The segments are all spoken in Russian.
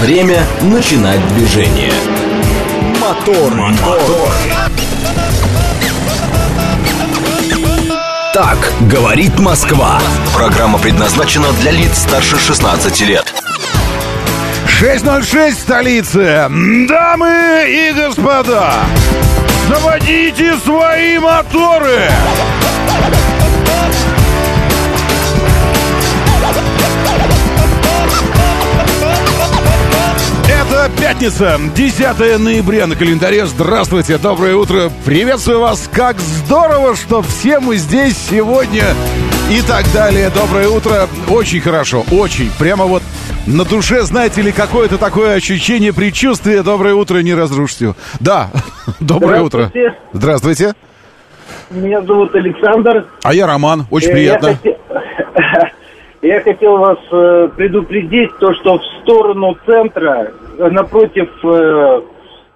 Время начинать движение. Мотор, мотор. Так говорит Москва. Программа предназначена для лиц старше 16 лет. 6.06 столицы. Дамы и господа, заводите свои моторы. Это пятница, 10 ноября на календаре. Здравствуйте, доброе утро. Приветствую вас. Как здорово, что все мы здесь сегодня и так далее. Доброе утро. Очень хорошо, очень. Прямо вот на душе, знаете ли, какое-то такое ощущение, предчувствие. Доброе утро, не разрушьте его. Да, доброе утро. Здравствуйте. Меня зовут Александр. А я Роман, очень Э, приятно. Я хотел, вас э, предупредить, то, что в сторону центра, э, напротив э,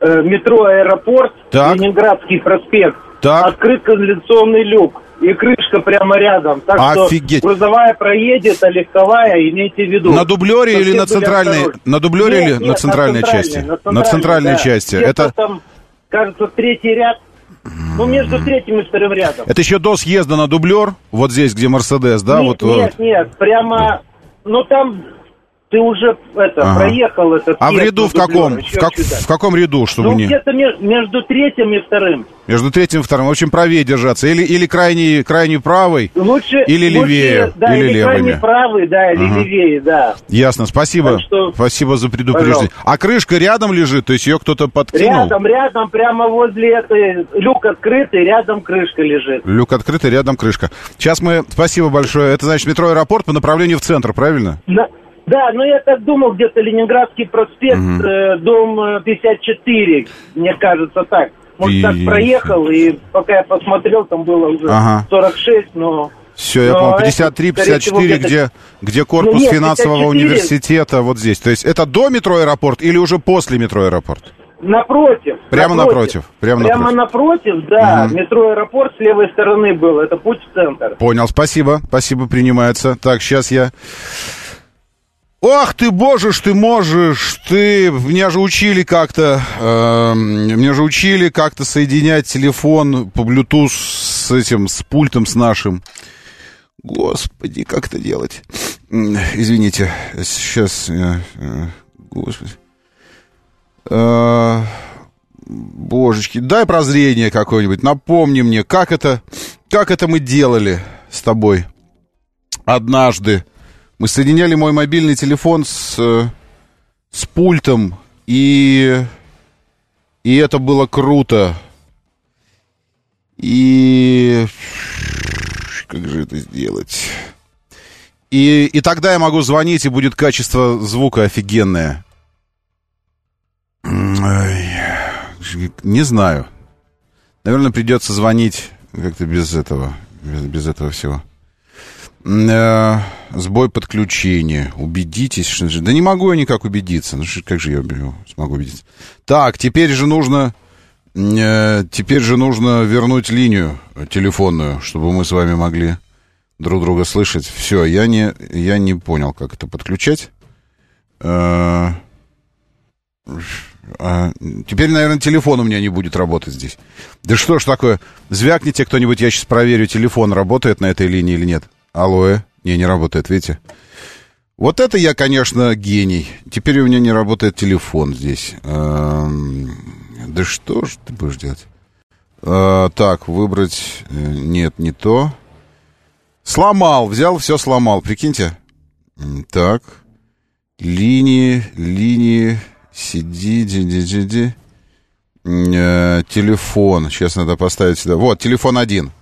э, метро «Аэропорт», Так. Ленинградский проспект, Так. открыт канализационный люк. И крышка прямо рядом. Так Офигеть. что грузовая проедет, а легковая, имейте в виду. На дублере или на центральной? осторожны. На дублере Нет, или нет, на центральной части? На На центральной да. части. Где-то Это- там, кажется, третий ряд. Ну, между третьим и вторым рядом. Это еще до съезда на дублер, вот здесь, где Мерседес, да? нет, вот, нет, нет, прямо, ну там ты уже это Ага. проехал этот. А в ряду в каком? В, как- в каком ряду, чтобы Ну, не... где-то ме- между третьим и вторым. Между третьим и вторым. В общем, правее держаться. Или, или крайний, крайний правый. Лучше, Или лучше, левее, да, или или, левыми. крайне правый, да, или Ага. левее, да. Ясно, спасибо. Так что- Спасибо за предупреждение. Пожалуйста. А крышка рядом лежит, то есть ее кто-то подкинул? Рядом, рядом, прямо возле этой, люк открытый, рядом крышка лежит. Люк открытый, рядом крышка. Сейчас мы... Спасибо большое. Это значит метро аэропорт по направлению в центр, правильно? На- Да, ну я так думал, где-то Ленинградский проспект, э, дом э, 54, мне кажется так. Может, так И- проехал, и пока я посмотрел, там было уже Ага. 46, но... Все, я Но понял. это, 53, скорее всего, 54, где-то- где, где корпус Ну, нет, финансового 54. университета, вот здесь. То есть это до метро аэропорт или уже после метро аэропорт? Напротив. Прямо напротив, прямо Прямо напротив. напротив, да. Метро аэропорт с левой стороны был. Это путь в центр. Понял, спасибо, спасибо, принимается. Так, сейчас я... Ох ты, боже ж ты можешь, ты, меня же учили как-то, эм, меня же учили как-то соединять телефон по Bluetooth с этим, с пультом с нашим. Господи, как это делать? Извините, сейчас, э, э, господи. Э, Божечки, дай прозрение какое-нибудь, напомни мне, как это, как это мы делали с тобой однажды. Мы соединяли мой мобильный телефон с, э, с пультом, и, и это было круто. И как же это сделать? И, и тогда я могу звонить, и будет качество звука офигенное. Ой, не знаю. Наверное, придется звонить как-то без этого, без, без этого всего. Э, сбой подключения. Убедитесь, что... Да не могу я никак убедиться. Ну, как же я убью- смогу убедиться? Так, теперь же нужно... э, теперь же нужно вернуть линию телефонную, чтобы мы с вами могли друг друга слышать. Все, я не, я не понял, как это подключать. Э, а, теперь, наверное, телефон у меня не будет работать здесь. Да что ж такое? Звякните кто-нибудь, я сейчас проверю, телефон работает на этой линии или нет. Алло, не, не работает, видите? Вот это я, конечно, гений. Теперь у меня не работает телефон здесь. Эм, Да что ж ты будешь делать? Э, Так, выбрать... э, Нет, не то. Сломал, взял, все сломал, прикиньте. Так. Линии, линии, сиди, ди, ди, ди, ди. Э, телефон, сейчас надо поставить сюда. Вот, телефон один.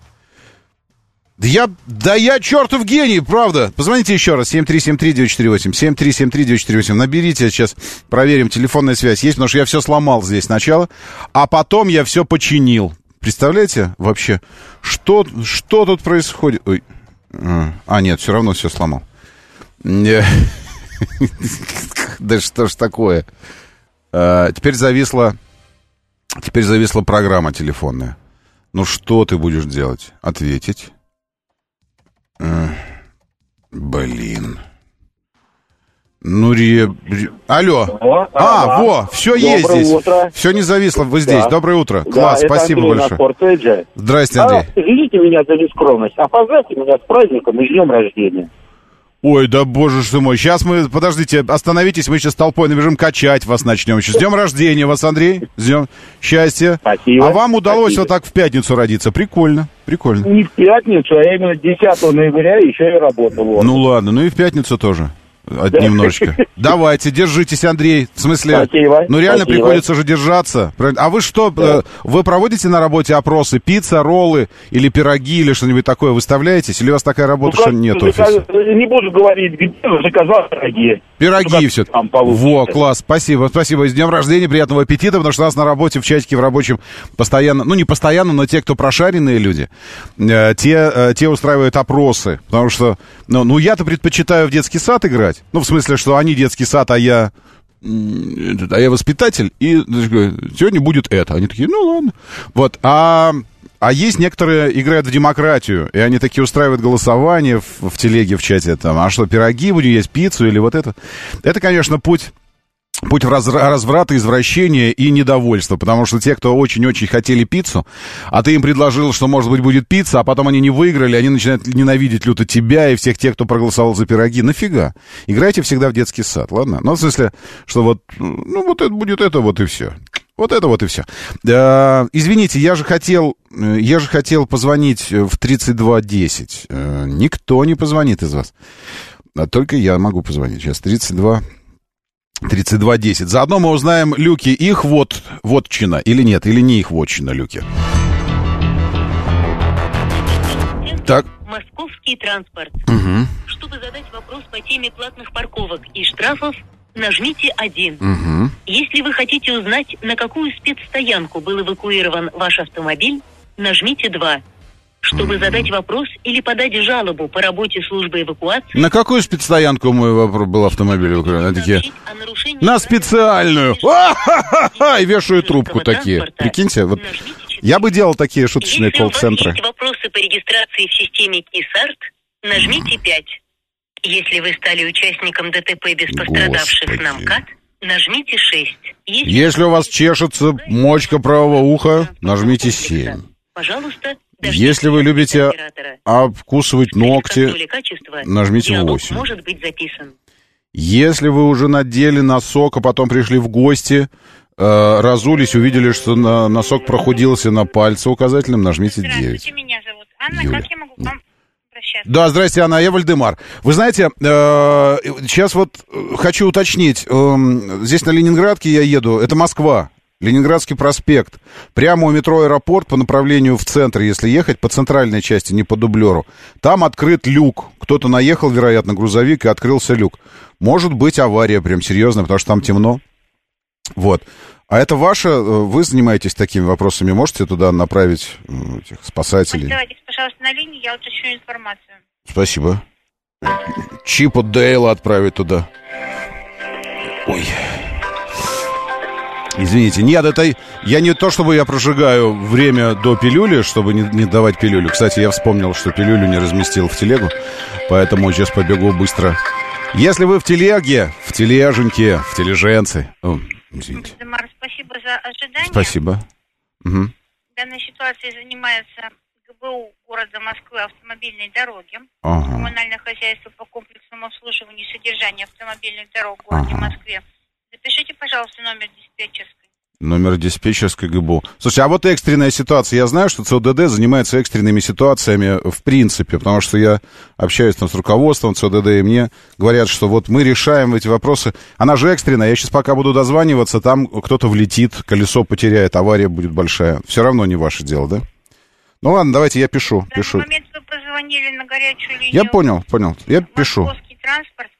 Да я, да я чертов гений, правда. Позвоните еще раз, 7373948, 7373948. Наберите, сейчас проверим, телефонная связь есть, потому что я все сломал здесь сначала, а потом я все починил. Представляете вообще, что, что тут происходит? Ой. А, нет, все равно все сломал. Да что ж такое? А, Теперь зависла... Теперь зависла программа телефонная. Ну что ты будешь делать? Ответить. Блин. Ну, ре... Алло. Алло, А, ага. во, все есть Доброе здесь. утро. Все не зависло, вы здесь. Да. Доброе утро. Да, Класс, это спасибо Андрей большое. Здрасте, А, Андрей. извините меня за нескромность, а поздравьте меня с праздником и с днем рождения. Ой, да боже ты мой. Сейчас мы, подождите, остановитесь, мы сейчас толпой набежим, качать вас начнем. Еще с днем рождения вас, Андрей. С днем счастья. Спасибо. А вам удалось Спасибо. вот так в пятницу родиться. Прикольно, прикольно. Не в пятницу, а именно 10 ноября еще и работал. вот. Ну ладно, ну и в пятницу тоже. А, Немножечко. Давайте, держитесь, Андрей. В смысле, Спасибо, ну реально спасибо. приходится же держаться. А вы что, э, вы проводите на работе опросы? Пицца, роллы или пироги или что-нибудь такое выставляетесь? Или у вас такая Ну, работа, что как нет офиса? Не буду говорить, где заказал дорогие. Пироги Ну, все. Во, класс, спасибо, спасибо. С днем рождения, приятного аппетита, потому что у нас на работе, в чатике, в рабочем постоянно, ну не постоянно, но те, кто прошаренные люди, э, те, э, те устраивают опросы, потому что, ну, ну я-то предпочитаю в детский сад играть, ну в смысле, что они детский сад, а я а я воспитатель, и сегодня будет это. Они такие, ну ладно. Вот, а, а есть некоторые играют в демократию, и они такие устраивают голосование в, в телеге, в чате, там, а что, пироги будем есть, пиццу или вот это. Это, конечно, путь путь в раз- разврата, извращения и недовольства, потому что те, кто очень-очень хотели пиццу, а ты им предложил, что, может быть, будет пицца, а потом они не выиграли, они начинают ненавидеть люто тебя и всех тех, кто проголосовал за пироги. Нафига? Играйте всегда в детский сад, ладно? Ну, в смысле, что вот, ну, вот это будет это вот и все. Вот это вот и все. Э, извините, я же хотел, э, я же хотел позвонить в 3210. Э, никто не позвонит из вас. А только я могу позвонить. Сейчас 32... 3210. Заодно мы узнаем, Люки, их вот, вотчина или нет, или не их вотчина, Люки. Так, Московский транспорт. угу, Чтобы задать вопрос по теме платных парковок и штрафов, нажмите 1. угу. Если вы хотите узнать, на какую спецстоянку был эвакуирован ваш автомобиль, нажмите 2. Чтобы задать вопрос или подать жалобу по работе службы эвакуации, На какую спецстоянку мой вопрос был автомобиль? Они такие, сообщить о нарушении на специальную. И вешают трубку такие. Прикиньте, вот я бы делал такие шуточные Если колл-центры. есть вопросы по регистрации в системе КИСАРТ, нажмите 5. Если вы стали участником ДТП без пострадавших Господи. на МКАД, нажмите 6. Если у вас чешется мочка правого уха, нажмите 7. Пожалуйста, Если вы любите обкусывать ногти, нажмите диалог 8. может быть записан. Если вы уже надели носок, а потом пришли в гости, э, разулись, увидели, что на- носок прохудился на пальце указательном, нажмите 9. Здравствуйте, меня зовут Анна. Юля. Как я могу к вам обращаться? Да, здрасте, Анна, я Вальдемар. Вы знаете, э, сейчас вот э, хочу уточнить. эм, здесь на Ленинградке я еду, это Москва. Ленинградский проспект. Прямо у метро аэропорт по направлению в центр, если ехать, по центральной части, не по дублеру. Там открыт люк. Кто-то наехал, вероятно, грузовик, и открылся люк. Может быть авария прям серьезная, потому что там темно. Вот. А это ваше, э, вы занимаетесь такими вопросами, можете туда направить этих спасателей? Оставайтесь, пожалуйста, на линии, я уточню информацию. Спасибо. Чипа Дейла отправить туда. Ой. Извините, нет, это я не то, чтобы я прожигаю время до пилюли, чтобы не, не давать пилюлю. Кстати, я вспомнил, что пилюлю не разместил в телегу, поэтому сейчас побегу быстро. Если вы в телеге, в тележеньке, в тележенце... О, извините. Вальдемар, спасибо за ожидание. Спасибо. Мгм. Данной ситуацией занимается ГБУ города Москвы автомобильной дороги. Ага. Коммунальное хозяйство по комплексному обслуживанию и содержанию автомобильных дорог в городе Ага. Москве. Запишите, пожалуйста, номер диспетчерской. Номер диспетчерской ГБУ. Слушайте, а вот экстренная ситуация. Я знаю, что ЦОДД занимается экстренными ситуациями в принципе, потому что я общаюсь там с руководством ЦОДД, и мне говорят, что вот мы решаем эти вопросы. Она же экстренная. Я сейчас пока буду дозваниваться, там кто-то влетит, колесо потеряет, авария будет большая. Все равно не ваше дело, да? Ну ладно, давайте я пишу, В пишу. момент вы позвонили на горячую линию. Я понял, понял. Я пишу. Московский транспорт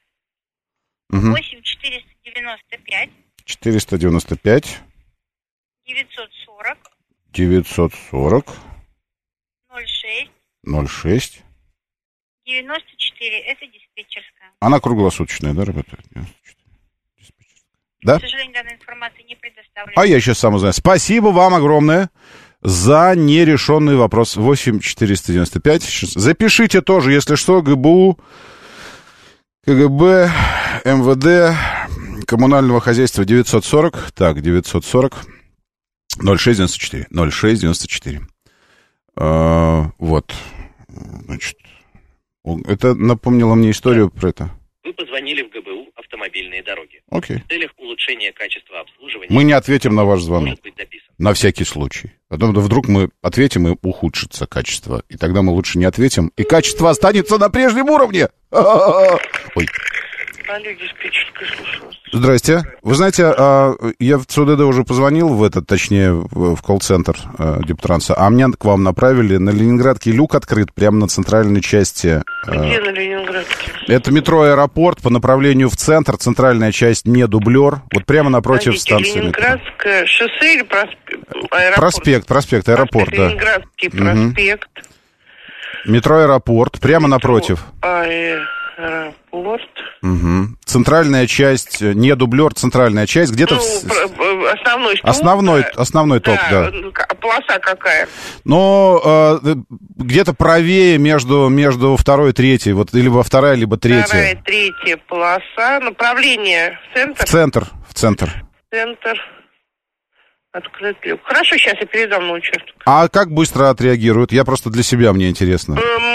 Угу. 8 495 495 940 940 06 06. 94. Это диспетчерская. Она круглосуточная, да, работает? 94. Диспетчерская. Да? К сожалению, данная информация не предоставлена. А я сейчас сам узнаю. Спасибо вам огромное за нерешенный вопрос. 8 495. Запишите тоже, если что, ГБУ КГБ, МВД, коммунального хозяйства 940. Так, 940. 0694. 0694. А, вот. Значит, это напомнило мне историю про это. Вы позвонили в ГБУ «Автомобильные дороги». Окей. В целях улучшения качества обслуживания Мы не ответим на ваш звонок. может быть записан. На всякий случай. Потом вдруг мы ответим и ухудшится качество. И тогда мы лучше не ответим. И качество останется на прежнем уровне. Ой. Алло, диспетчерская, слушаю вас. Здрасте. Вы знаете, а, я в ЦУДД уже позвонил в этот, точнее, в колл-центр а, Дептранса, а меня к вам направили. На Ленинградке люк открыт прямо на центральной части. а, Где на Ленинградке? Это метро «Аэропорт» по направлению в центр. Центральная часть не дублер. Вот прямо напротив Подождите, станции метро. Ленинградское шоссе или проспект? Аэропорт? Проспект, проспект, аэропорт, да. Ленинградский проспект. Метро «Аэропорт», прямо напротив. Аэропорт. Мгм. Центральная часть, э, не дублер, центральная часть, где-то... Ну, в э, основной стол. Основной, да. основной ток, да. ну, ка- Полоса какая? Но э, где-то правее между, между второй и третьей, вот либо вторая, либо третья. Вторая, третья полоса. Направление в центр. В центр, в центр. Центр. Открыт люк. Хорошо, сейчас я передам на участок. А как быстро отреагируют? Я просто для себя, мне интересно. Эм,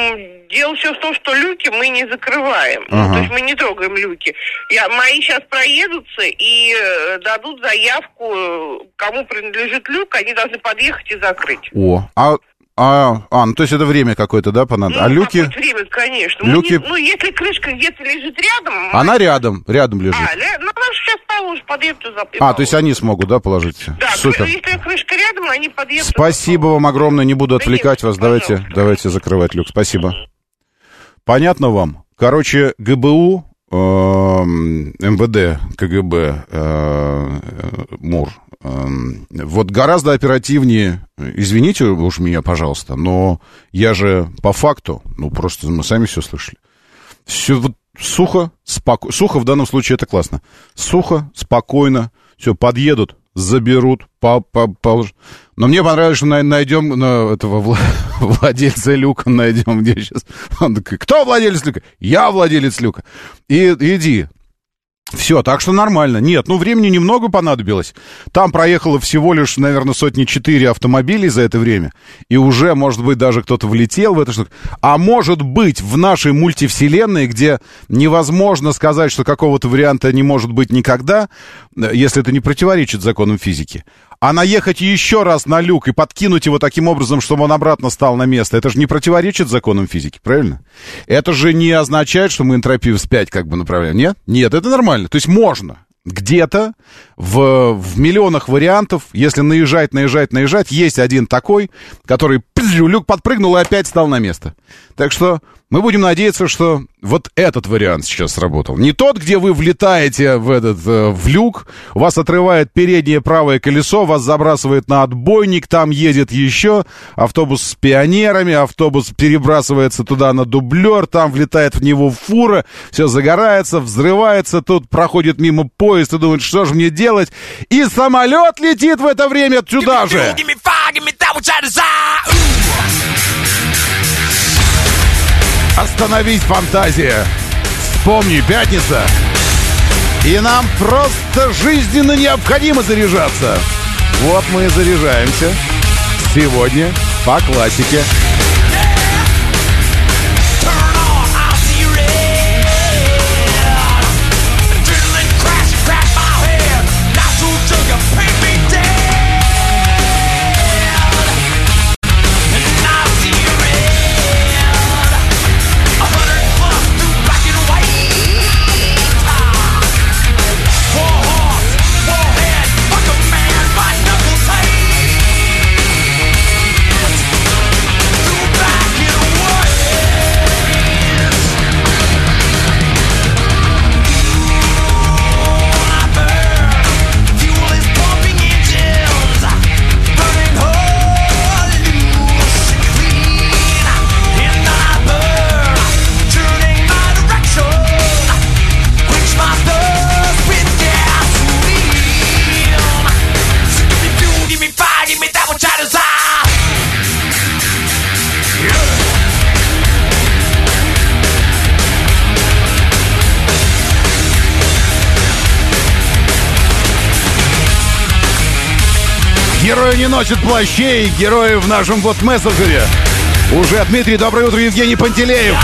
дело все в том, что люки мы не закрываем. Ну, Ага. то есть мы не трогаем люки. Я, мои сейчас проедутся и э, дадут заявку, э, кому принадлежит люк, они должны подъехать и закрыть. О, а, а, а, ну то есть это время какое-то, да, понадобится? а Ну, люки, какое-то время, конечно. Мы люки- не- ну, если крышка где-то лежит рядом... она рядом, рядом лежит. А, ну, она сейчас положит, подъедут и зап- и А, то есть они смогут, да, положить? Да, Супер. если крышка рядом, они подъедут. Спасибо вам огромное, не буду Да отвлекать нет, вас. Давайте, давайте закрывать люк. Спасибо. Понятно вам? Короче, ГБУ, эм, МВД, КГБ, э, э, МУР. эм, Вот гораздо оперативнее, извините уж меня, пожалуйста, но я же по факту, ну просто мы сами все слышали. Все вот сухо, спокойно. Сухо в данном случае это классно. Сухо, спокойно. Все, подъедут, заберут, по, по, полож- Но мне понравилось, что най- найдем ну, этого вла- владельца люка, найдем где сейчас. Он такой, кто владелец люка? Я владелец люка. И иди, все, так что нормально. Нет, ну времени немного понадобилось. Там проехало всего лишь, наверное, сотни четыре автомобилей за это время. И уже, может быть, даже кто-то влетел в эту штуку. А может быть, в нашей мультивселенной, где невозможно сказать, что какого-то варианта не может быть никогда, э, если это не противоречит законам физики. А наехать еще раз на люк и подкинуть его таким образом, чтобы он обратно стал на место, это же не противоречит законам физики, правильно? Это же не означает, что мы энтропию вспять как бы направляем. Нет? Нет, это нормально. То есть можно где-то в, в миллионах вариантов, если наезжать, наезжать, наезжать, есть один такой, который люк подпрыгнул и опять стал на место. Так что мы будем надеяться, что вот этот вариант сейчас сработал. Не тот, где вы влетаете в этот э, в люк, вас отрывает переднее правое колесо, вас забрасывает на отбойник, там едет еще автобус с пионерами, автобус перебрасывается туда на дублер, там влетает в него фура, все загорается, взрывается, тут проходит мимо поезд и думает, что же мне делать, и самолет летит в это время сюда же. Остановись, фантазия! Вспомни, пятница! И нам просто жизненно необходимо заряжаться. Вот мы и заряжаемся. Сегодня по классике. Герои не носят плащей, герои в нашем вот мессенджере. Уже Дмитрий, доброе утро, Евгений Пантелеев.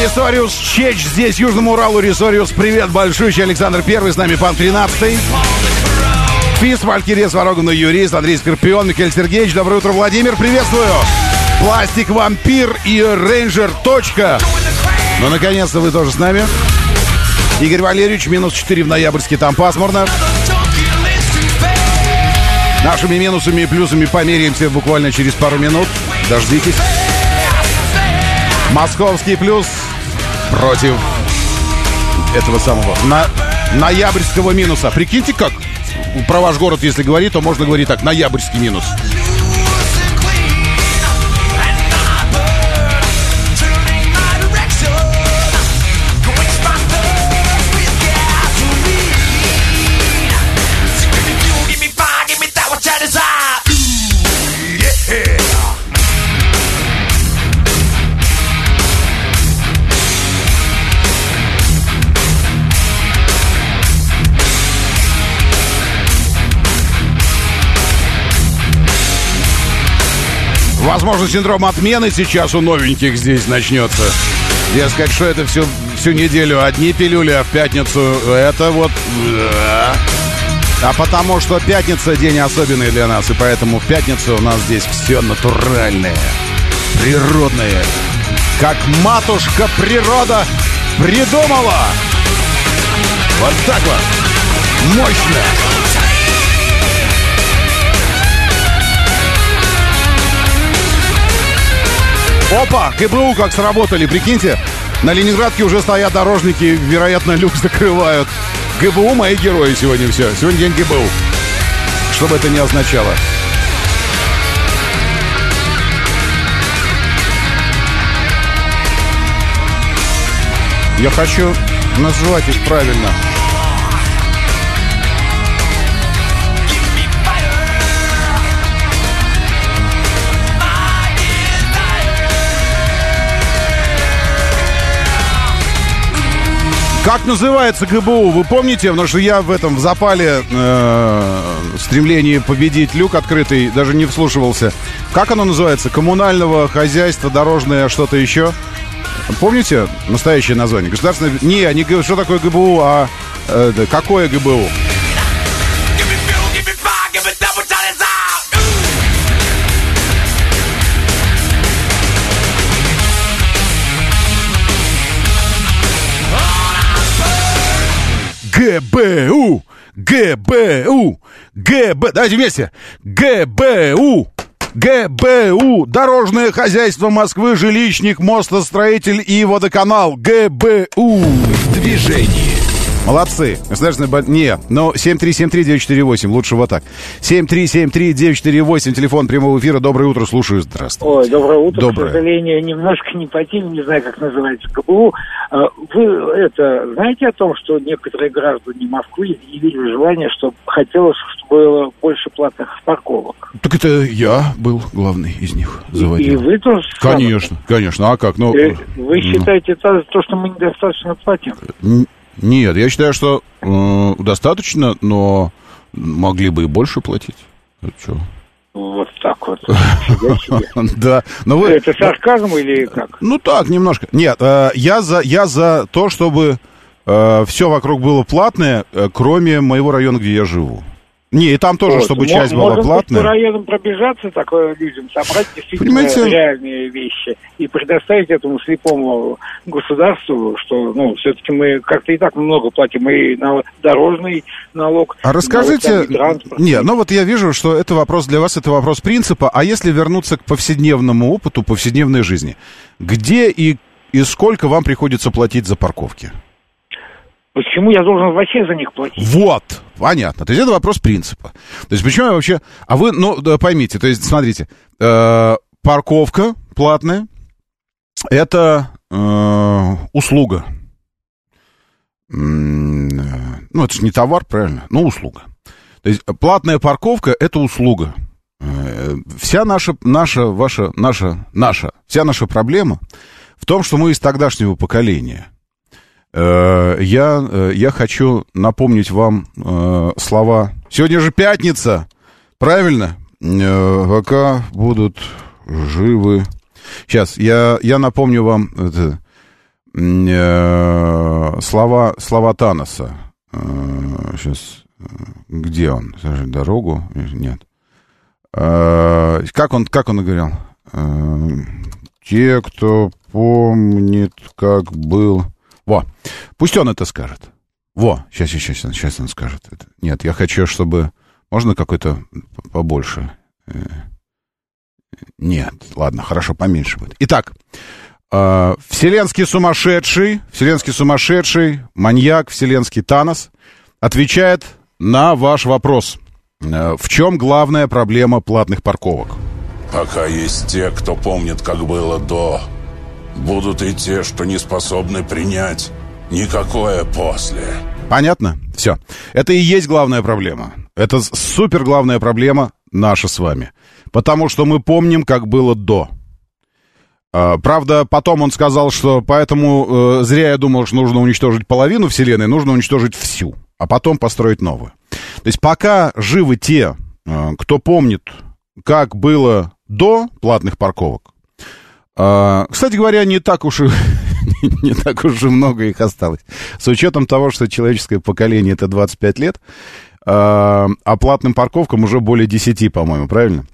Ресориус Чеч здесь, Южному Уралу. Ресориус, привет большущий. Александр Первый, с нами Пан 13 Фис, Валькирия Свароговна, юрист, Андрей Скорпион, Михаил Сергеевич. Доброе утро, Владимир, приветствую. Пластик Вампир и Рейнджер. Точка. Ну, наконец-то вы тоже с нами. Игорь Валерьевич, минус 4 в ноябрьске, там пасмурно. Нашими минусами и плюсами померяемся буквально через пару минут. Дождитесь. Московский плюс против этого самого на, ноябрьского минуса. Прикиньте как. Про ваш город, если говорить, то можно говорить так. Ноябрьский минус. Возможно, синдром отмены сейчас у новеньких здесь начнется. Я сказать, что это всю, всю неделю одни пилюли, а в пятницу это вот... А потому что пятница день особенный для нас, и поэтому в пятницу у нас здесь все натуральное, природное. Как матушка природа придумала. Вот так вот. Мощно. Опа, ГБУ как сработали, прикиньте. На Ленинградке уже стоят дорожники, вероятно, люк закрывают. ГБУ мои герои сегодня все. Сегодня день ГБУ. Что бы это ни означало. Я хочу назвать их правильно. Как называется ГБУ, вы помните? Потому что я в этом в запале э, стремлении победить люк открытый даже не вслушивался. Как оно называется? Коммунального хозяйства, дорожное, что-то еще? Помните настоящее название? Государственное... Не, не что такое ГБУ, а э, какое ГБУ? ГБУ! ГБУ! ГБ... Давайте вместе! ГБУ! ГБУ! Дорожное хозяйство Москвы, жилищник, мостостроитель и водоканал. ГБУ! В движении. Молодцы. Государственная бан... Не, но 7373948, лучше вот так. 7373948, телефон прямого эфира. Доброе утро, слушаю. Здравствуйте. Ой, доброе утро. Доброе. К сожалению, немножко не по теме, не знаю, как называется КБУ. А, Вы это знаете о том, что некоторые граждане Москвы изъявили желание, что хотелось, чтобы было больше платных парковок? Так это я был главный из них, И заводил. вы тоже? Конечно, конечно. А как? Ну, Э, Вы ну, считаете это то, что мы недостаточно платим? Нет, я считаю, что э, достаточно, но могли бы и больше платить. Чё? Вот так вот. Да, но вы... Это сарказм или как? Ну так, немножко. Нет, э, я за, я за то, чтобы все вокруг было платное, э, кроме моего района, где я живу. Не, и там тоже, Вот. чтобы часть была Может быть, платная. по районам пробежаться, такое людям, собрать действительно Понимаете? реальные вещи и предоставить этому слепому государству, что, ну, все-таки мы как-то и так много платим и на дорожный налог. А расскажите, транспорт. не, ну вот я вижу, что это вопрос для вас, это вопрос принципа, а если вернуться к повседневному опыту, повседневной жизни, где и, и сколько вам приходится платить за парковки? Почему я должен вообще за них платить? Вот, понятно. То есть это вопрос принципа. То есть почему я вообще... А вы, ну, да, поймите, то есть смотрите, э, парковка платная, это э, услуга. Э, Ну, это же не товар, правильно? Ну, услуга. То есть платная парковка – это услуга. Э, Вся наша, наша, ваша, наша, наша, вся наша проблема в том, что мы из тогдашнего поколения – я, э, я хочу напомнить вам э, слова. Сегодня же пятница. Правильно. Э, пока будут живы. Сейчас, я, я напомню вам это, э, слова, слова Таноса. Э, сейчас, где он? Дорогу? Нет. Э, как он, как он говорил? Э, те, кто помнит, как был... Во, пусть он это скажет. Во, сейчас, сейчас, сейчас, сейчас он скажет. Нет, я хочу, чтобы... Можно какой-то побольше? Э, нет, ладно, хорошо, поменьше будет. Итак, э, вселенский сумасшедший, вселенский сумасшедший, маньяк, вселенский Танос отвечает на ваш вопрос. Э, в чем главная проблема платных парковок? Пока есть те, кто помнит, как было до, будут и те, что не способны принять никакое после. Понятно? Все. Это и есть главная проблема. Это супер главная проблема наша с вами. Потому что мы помним, как было до. А, правда, потом он сказал, что поэтому э, зря я думал, что нужно уничтожить половину Вселенной, нужно уничтожить всю, а потом построить новую. То есть пока живы те, э, кто помнит, как было до платных парковок, э, кстати говоря, не так уж и не так уж и много их осталось. С учетом того, что человеческое поколение это 25 лет, э, а платным парковкам уже более 10, по-моему, правильно?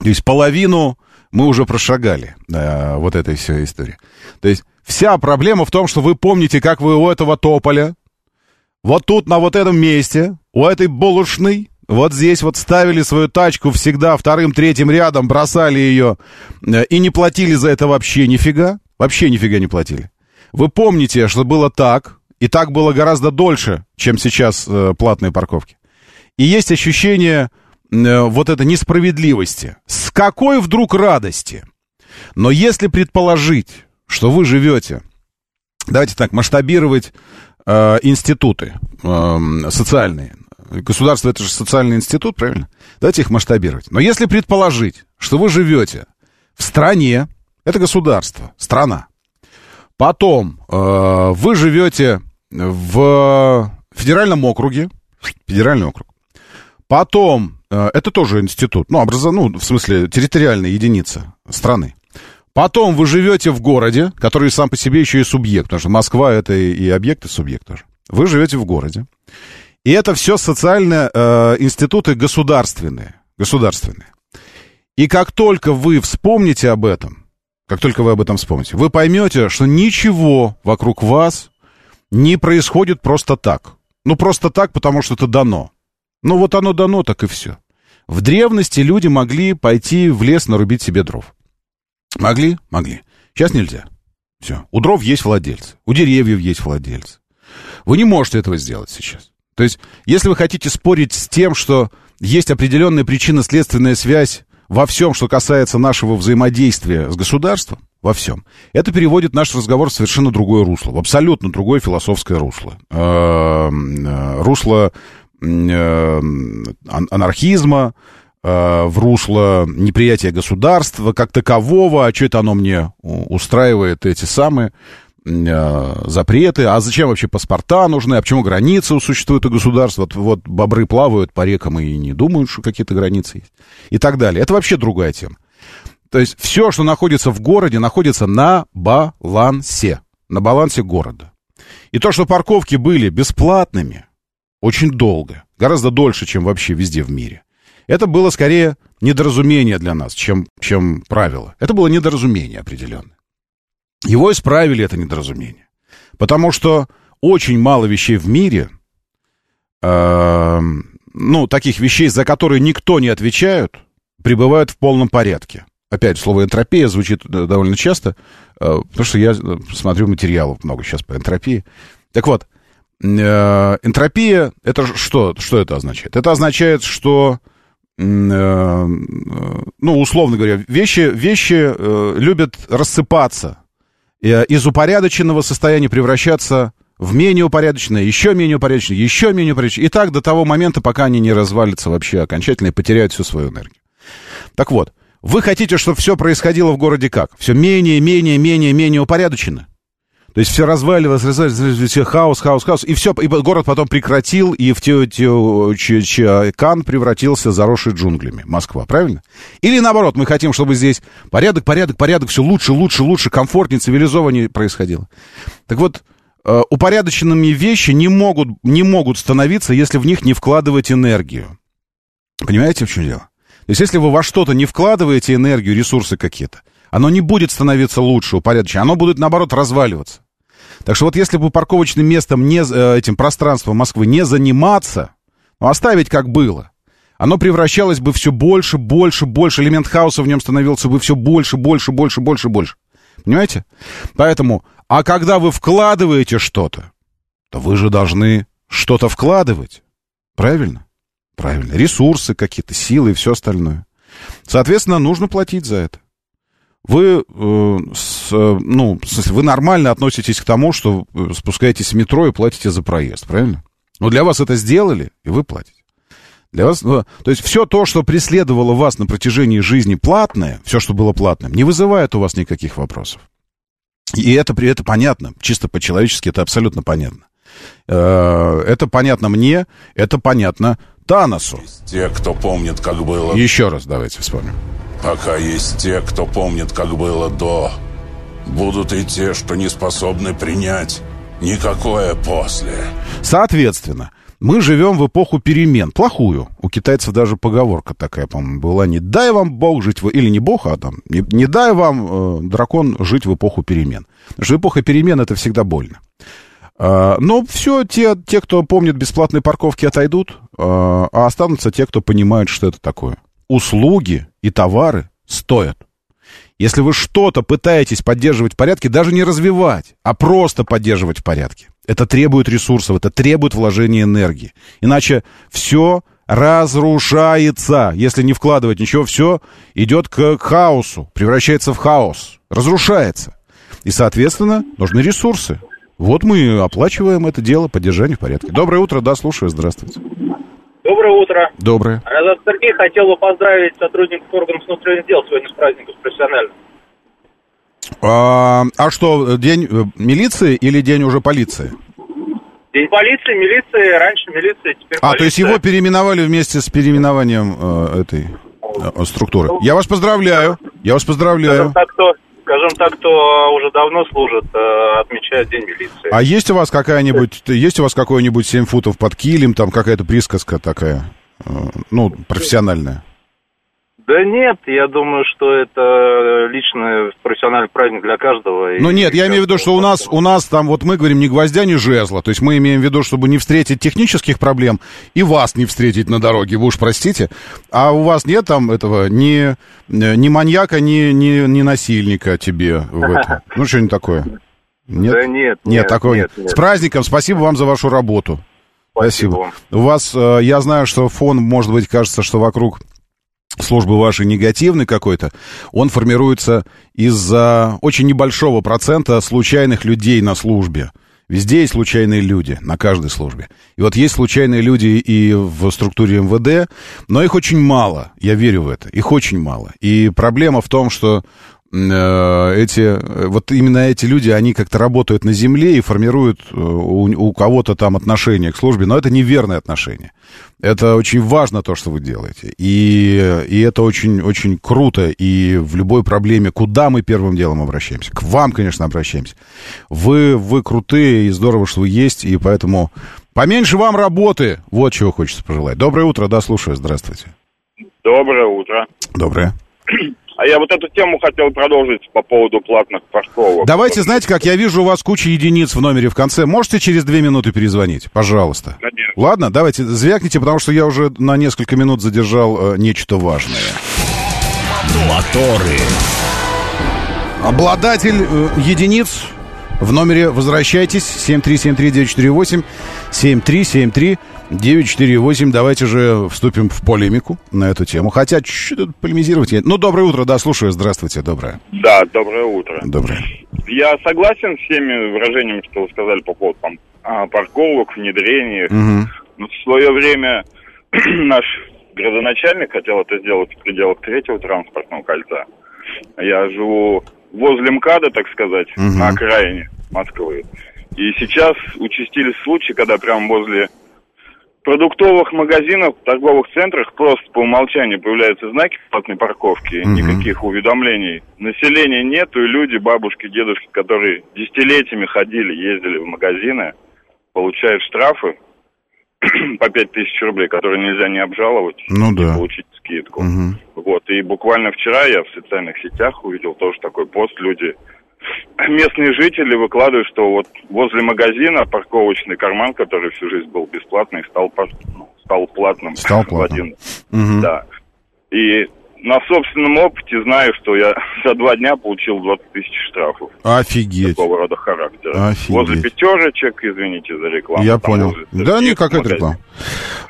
То есть половину мы уже прошагали э, вот этой всей истории. То есть вся проблема в том, что вы помните, как вы у этого тополя, вот тут, на вот этом месте, у этой булочной, вот здесь вот ставили свою тачку всегда вторым, третьим рядом, бросали ее э, и не платили за это вообще нифига. Вообще нифига не платили. Вы помните, что было так, и так было гораздо дольше, чем сейчас э, платные парковки. И есть ощущение э, вот этой несправедливости. С какой вдруг радости? Но если предположить, что вы живете, давайте так, масштабировать э, институты э, социальные. Государство это же социальный институт, правильно? Давайте их масштабировать. Но если предположить, что вы живете в стране, это государство, страна. Потом э, вы живете в федеральном округе, федеральный округ. Потом э, это тоже институт, ну, образа, ну, в смысле, территориальная единица страны. Потом вы живете в городе, который сам по себе еще и субъект, потому что Москва это и объект, и субъект тоже. Вы живете в городе. И это все социальные э, институты государственные. Государственные. И как только вы вспомните об этом, как только вы об этом вспомните, вы поймете, что ничего вокруг вас не происходит просто так. Ну, просто так, потому что это дано. Ну, вот оно дано, так и все. В древности люди могли пойти в лес нарубить себе дров. Могли? Могли. Сейчас нельзя. Все. У дров есть владельцы. У деревьев есть владельцы. Вы не можете этого сделать сейчас. То есть, если вы хотите спорить с тем, что есть определенная причинно-следственная связь во всем, что касается нашего взаимодействия с государством, во всем, это переводит наш разговор в совершенно другое русло, в абсолютно другое философское русло. Эм, э, русло э, анархизма, Э, в русло неприятия государства как такового, а что это оно мне устраивает эти самые запреты, а зачем вообще паспорта нужны, а почему границы существуют у государства, вот, вот бобры плавают по рекам и не думают, что какие-то границы есть, и так далее. Это вообще другая тема. То есть все, что находится в городе, находится на балансе, на балансе города. И то, что парковки были бесплатными очень долго, гораздо дольше, чем вообще везде в мире – это было скорее недоразумение для нас, чем, чем правило. Это было недоразумение определенное. Его исправили, это недоразумение. Потому что очень мало вещей в мире, э, ну, таких вещей, за которые никто не отвечает, пребывают в полном порядке. Опять, слово энтропия звучит э, довольно часто, э, потому что я э, смотрю материалов много сейчас по энтропии. Так вот, э, энтропия, это что, что это означает? Это означает, что Э, ну, условно говоря, вещи, вещи любят рассыпаться, из упорядоченного состояния превращаться в менее упорядоченное, еще менее упорядоченное, еще менее упорядоченное. И так до того момента, пока они не развалятся вообще окончательно и потеряют всю свою энергию. Так вот, вы хотите, чтобы все происходило в городе как? Все менее, менее, менее, менее упорядочено? То есть все разваливалось, разваливалось, хаос, хаос, хаос. И все, и город потом прекратил, и в Кан превратился заросший джунглями. Москва, правильно? Или наоборот, мы хотим, чтобы здесь порядок, порядок, порядок, все лучше, лучше, лучше, комфортнее, цивилизованнее происходило. Так вот, э, упорядоченными вещи не могут, не могут становиться, если в них не вкладывать энергию. Понимаете, в чем дело? То есть, если вы во что-то не вкладываете энергию, ресурсы какие-то, оно не будет становиться лучше, упорядоченнее, оно будет, наоборот, разваливаться. Так что вот если бы парковочным местом, не, э, этим пространством Москвы не заниматься, но оставить как было, оно превращалось бы все больше, больше, больше, элемент хаоса в нем становился бы все больше, больше, больше, больше, больше. Понимаете? Поэтому, а когда вы вкладываете что-то, то вы же должны что-то вкладывать. Правильно? Правильно. Ресурсы какие-то, силы и все остальное. Соответственно, нужно платить за это вы, э, с, ну, в смысле, вы нормально относитесь к тому, что спускаетесь в метро и платите за проезд, правильно? Но для вас это сделали, и вы платите. Для вас, ну, то есть все то, что преследовало вас на протяжении жизни платное, все, что было платным, не вызывает у вас никаких вопросов. И это, это понятно, чисто по-человечески это абсолютно понятно. Э, это понятно мне, это понятно Таносу. Те, кто помнит, как было. Еще раз давайте вспомним. Пока есть те, кто помнит, как было до, будут и те, что не способны принять никакое после. Соответственно, мы живем в эпоху перемен. Плохую. У китайцев даже поговорка такая, по-моему, была. Не дай вам Бог жить в... Или не Бог, а там... Не, не дай вам, э, дракон, жить в эпоху перемен. Потому что эпоха перемен — это всегда больно. Э, но все, те, те, кто помнит бесплатные парковки, отойдут, э, а останутся те, кто понимает, что это такое услуги и товары стоят. Если вы что-то пытаетесь поддерживать в порядке, даже не развивать, а просто поддерживать в порядке, это требует ресурсов, это требует вложения энергии. Иначе все разрушается. Если не вкладывать ничего, все идет к хаосу, превращается в хаос, разрушается. И, соответственно, нужны ресурсы. Вот мы оплачиваем это дело, поддержание в порядке. Доброе утро, да, слушаю, здравствуйте. Доброе утро. Доброе. Разат Сергей хотел бы поздравить сотрудников органов внутренних дел сегодня с праздником профессионально. А, а что, день э, милиции или день уже полиции? День полиции, милиции, раньше милиция, теперь А, полиция. то есть его переименовали вместе с переименованием э, этой э, структуры. Я вас поздравляю. Я вас поздравляю. Так, кто, скажем так, кто уже давно служит, э, отмечает День милиции. А есть у вас какая-нибудь, есть у вас какой-нибудь 7 футов под килем, там какая-то присказка такая, э, ну, профессиональная? Да нет, я думаю, что это личный профессиональный праздник для каждого. Ну нет, я имею в виду, что у нас, у нас там, вот мы говорим, ни гвоздя, ни жезла. То есть мы имеем в виду, чтобы не встретить технических проблем и вас не встретить на дороге, вы уж простите. А у вас нет там этого ни, ни маньяка, ни, ни, ни насильника тебе в этом? Ну, что-нибудь такое? Нет? Да нет, Нет, нет, такого нет, нет. С праздником, спасибо вам за вашу работу. Спасибо вам. У вас, э, я знаю, что фон, может быть, кажется, что вокруг службы вашей негативный какой-то, он формируется из-за очень небольшого процента случайных людей на службе. Везде есть случайные люди, на каждой службе. И вот есть случайные люди и в структуре МВД, но их очень мало, я верю в это, их очень мало. И проблема в том, что эти, э, вот именно эти люди, они как-то работают на земле и формируют э, у, у кого-то там отношение к службе, но это неверное отношение. Это очень важно то, что вы делаете. И, и это очень, очень круто. И в любой проблеме, куда мы первым делом обращаемся? К вам, конечно, обращаемся. Вы, вы крутые, и здорово, что вы есть, и поэтому поменьше вам работы. Вот чего хочется пожелать. Доброе утро, да, слушаю, здравствуйте. Доброе утро. Доброе. А я вот эту тему хотел продолжить по поводу платных парковок. Давайте, знаете, как я вижу у вас куча единиц в номере в конце. Можете через две минуты перезвонить? Пожалуйста. Конечно. Ладно, давайте, звякните, потому что я уже на несколько минут задержал э, нечто важное. Моторы. Обладатель э, единиц в номере возвращайтесь 7373948 7373948 давайте же вступим в полемику на эту тему хотя чуть-чуть тут полемизировать я... ну доброе утро да слушаю здравствуйте доброе Да, доброе утро. доброе Я согласен с всеми выражениями, что вы сказали по поводу там, а, парковок, внедрений. Мгм. Но в свое время наш градоначальник хотел это сделать в пределах третьего транспортного кольца. Я живу возле МКАДа, так сказать, Мгм. на окраине. Москвы. И сейчас участились случаи, когда прямо возле продуктовых магазинов, торговых центрах просто по умолчанию появляются знаки платной парковки, Мгм. никаких уведомлений. Населения нету, и люди, бабушки, дедушки, которые десятилетиями ходили, ездили в магазины, получают штрафы по пять тысяч рублей, которые нельзя не обжаловать Ну и да. получить скидку. Мгм. Вот, и буквально вчера я в социальных сетях увидел тоже такой пост, люди, местные жители выкладывают, что вот возле магазина парковочный карман, который всю жизнь был бесплатный, стал, ну, стал платным. Стал платным. Мгм. Да. И на собственном опыте знаю, что я за два дня получил 20 тысяч штрафов Офигеть. такого рода характера. Офигеть. Возле пятерочек, извините за рекламу. Я понял. Да, никакая реклама.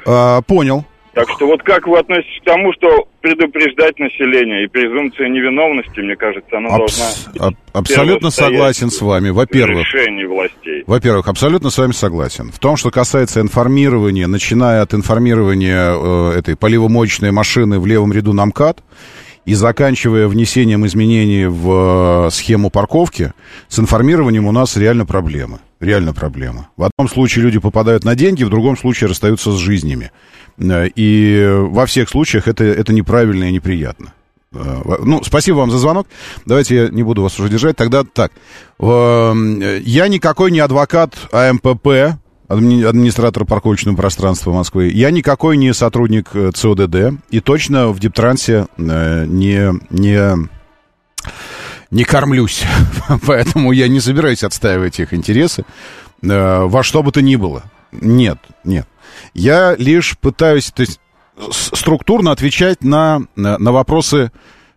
А, понял. Так что вот как вы относитесь к тому, что предупреждать население и презумпция невиновности, мне кажется, она Абс- должна аб- абсолютно согласен с вами. Во-первых, властей. Во-первых, абсолютно с вами согласен. В том, что касается информирования, начиная от информирования э, этой поливомоечной машины в левом ряду на МКАД и заканчивая внесением изменений в э, схему парковки, с информированием у нас реально проблемы. Реально проблемы. В одном случае люди попадают на деньги, в другом случае расстаются с жизнями. Э, И во всех случаях это, это неправильно и неприятно. Э, Ну, спасибо вам за звонок. Давайте я не буду вас уже держать. Тогда так. Э, Я никакой не адвокат АМПП, адми- администратор парковочного пространства Москвы. Я никакой не сотрудник ЦОДД. И точно в Диптрансе э, не, не, не кормлюсь. Поэтому я не собираюсь отстаивать их интересы во что бы то ни было. Нет, нет. Я лишь пытаюсь, то есть структурно отвечать на, на, вопросы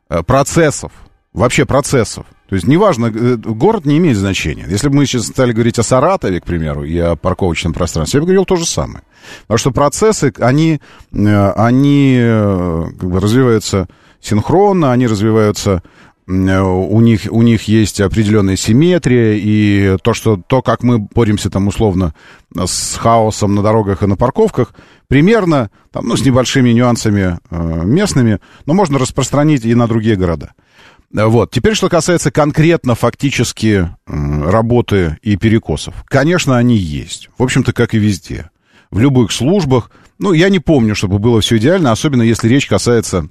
э, процессов, вообще процессов. То есть неважно, э, город не имеет значения. Если бы мы сейчас стали говорить о Саратове, к примеру, и о парковочном пространстве, я бы говорил то же самое. Потому что процессы, они, э, они как бы развиваются синхронно, они развиваются у них, у них есть определенная симметрия, и то, что, то, как мы боремся там условно с хаосом на дорогах и на парковках, примерно, там, ну, с небольшими нюансами э, местными, но можно распространить и на другие города. Э, Вот. Теперь, что касается конкретно фактически работы и перекосов. Конечно, они есть. В общем-то, как и везде. В любых службах. Ну, я не помню, чтобы было все идеально, особенно если речь касается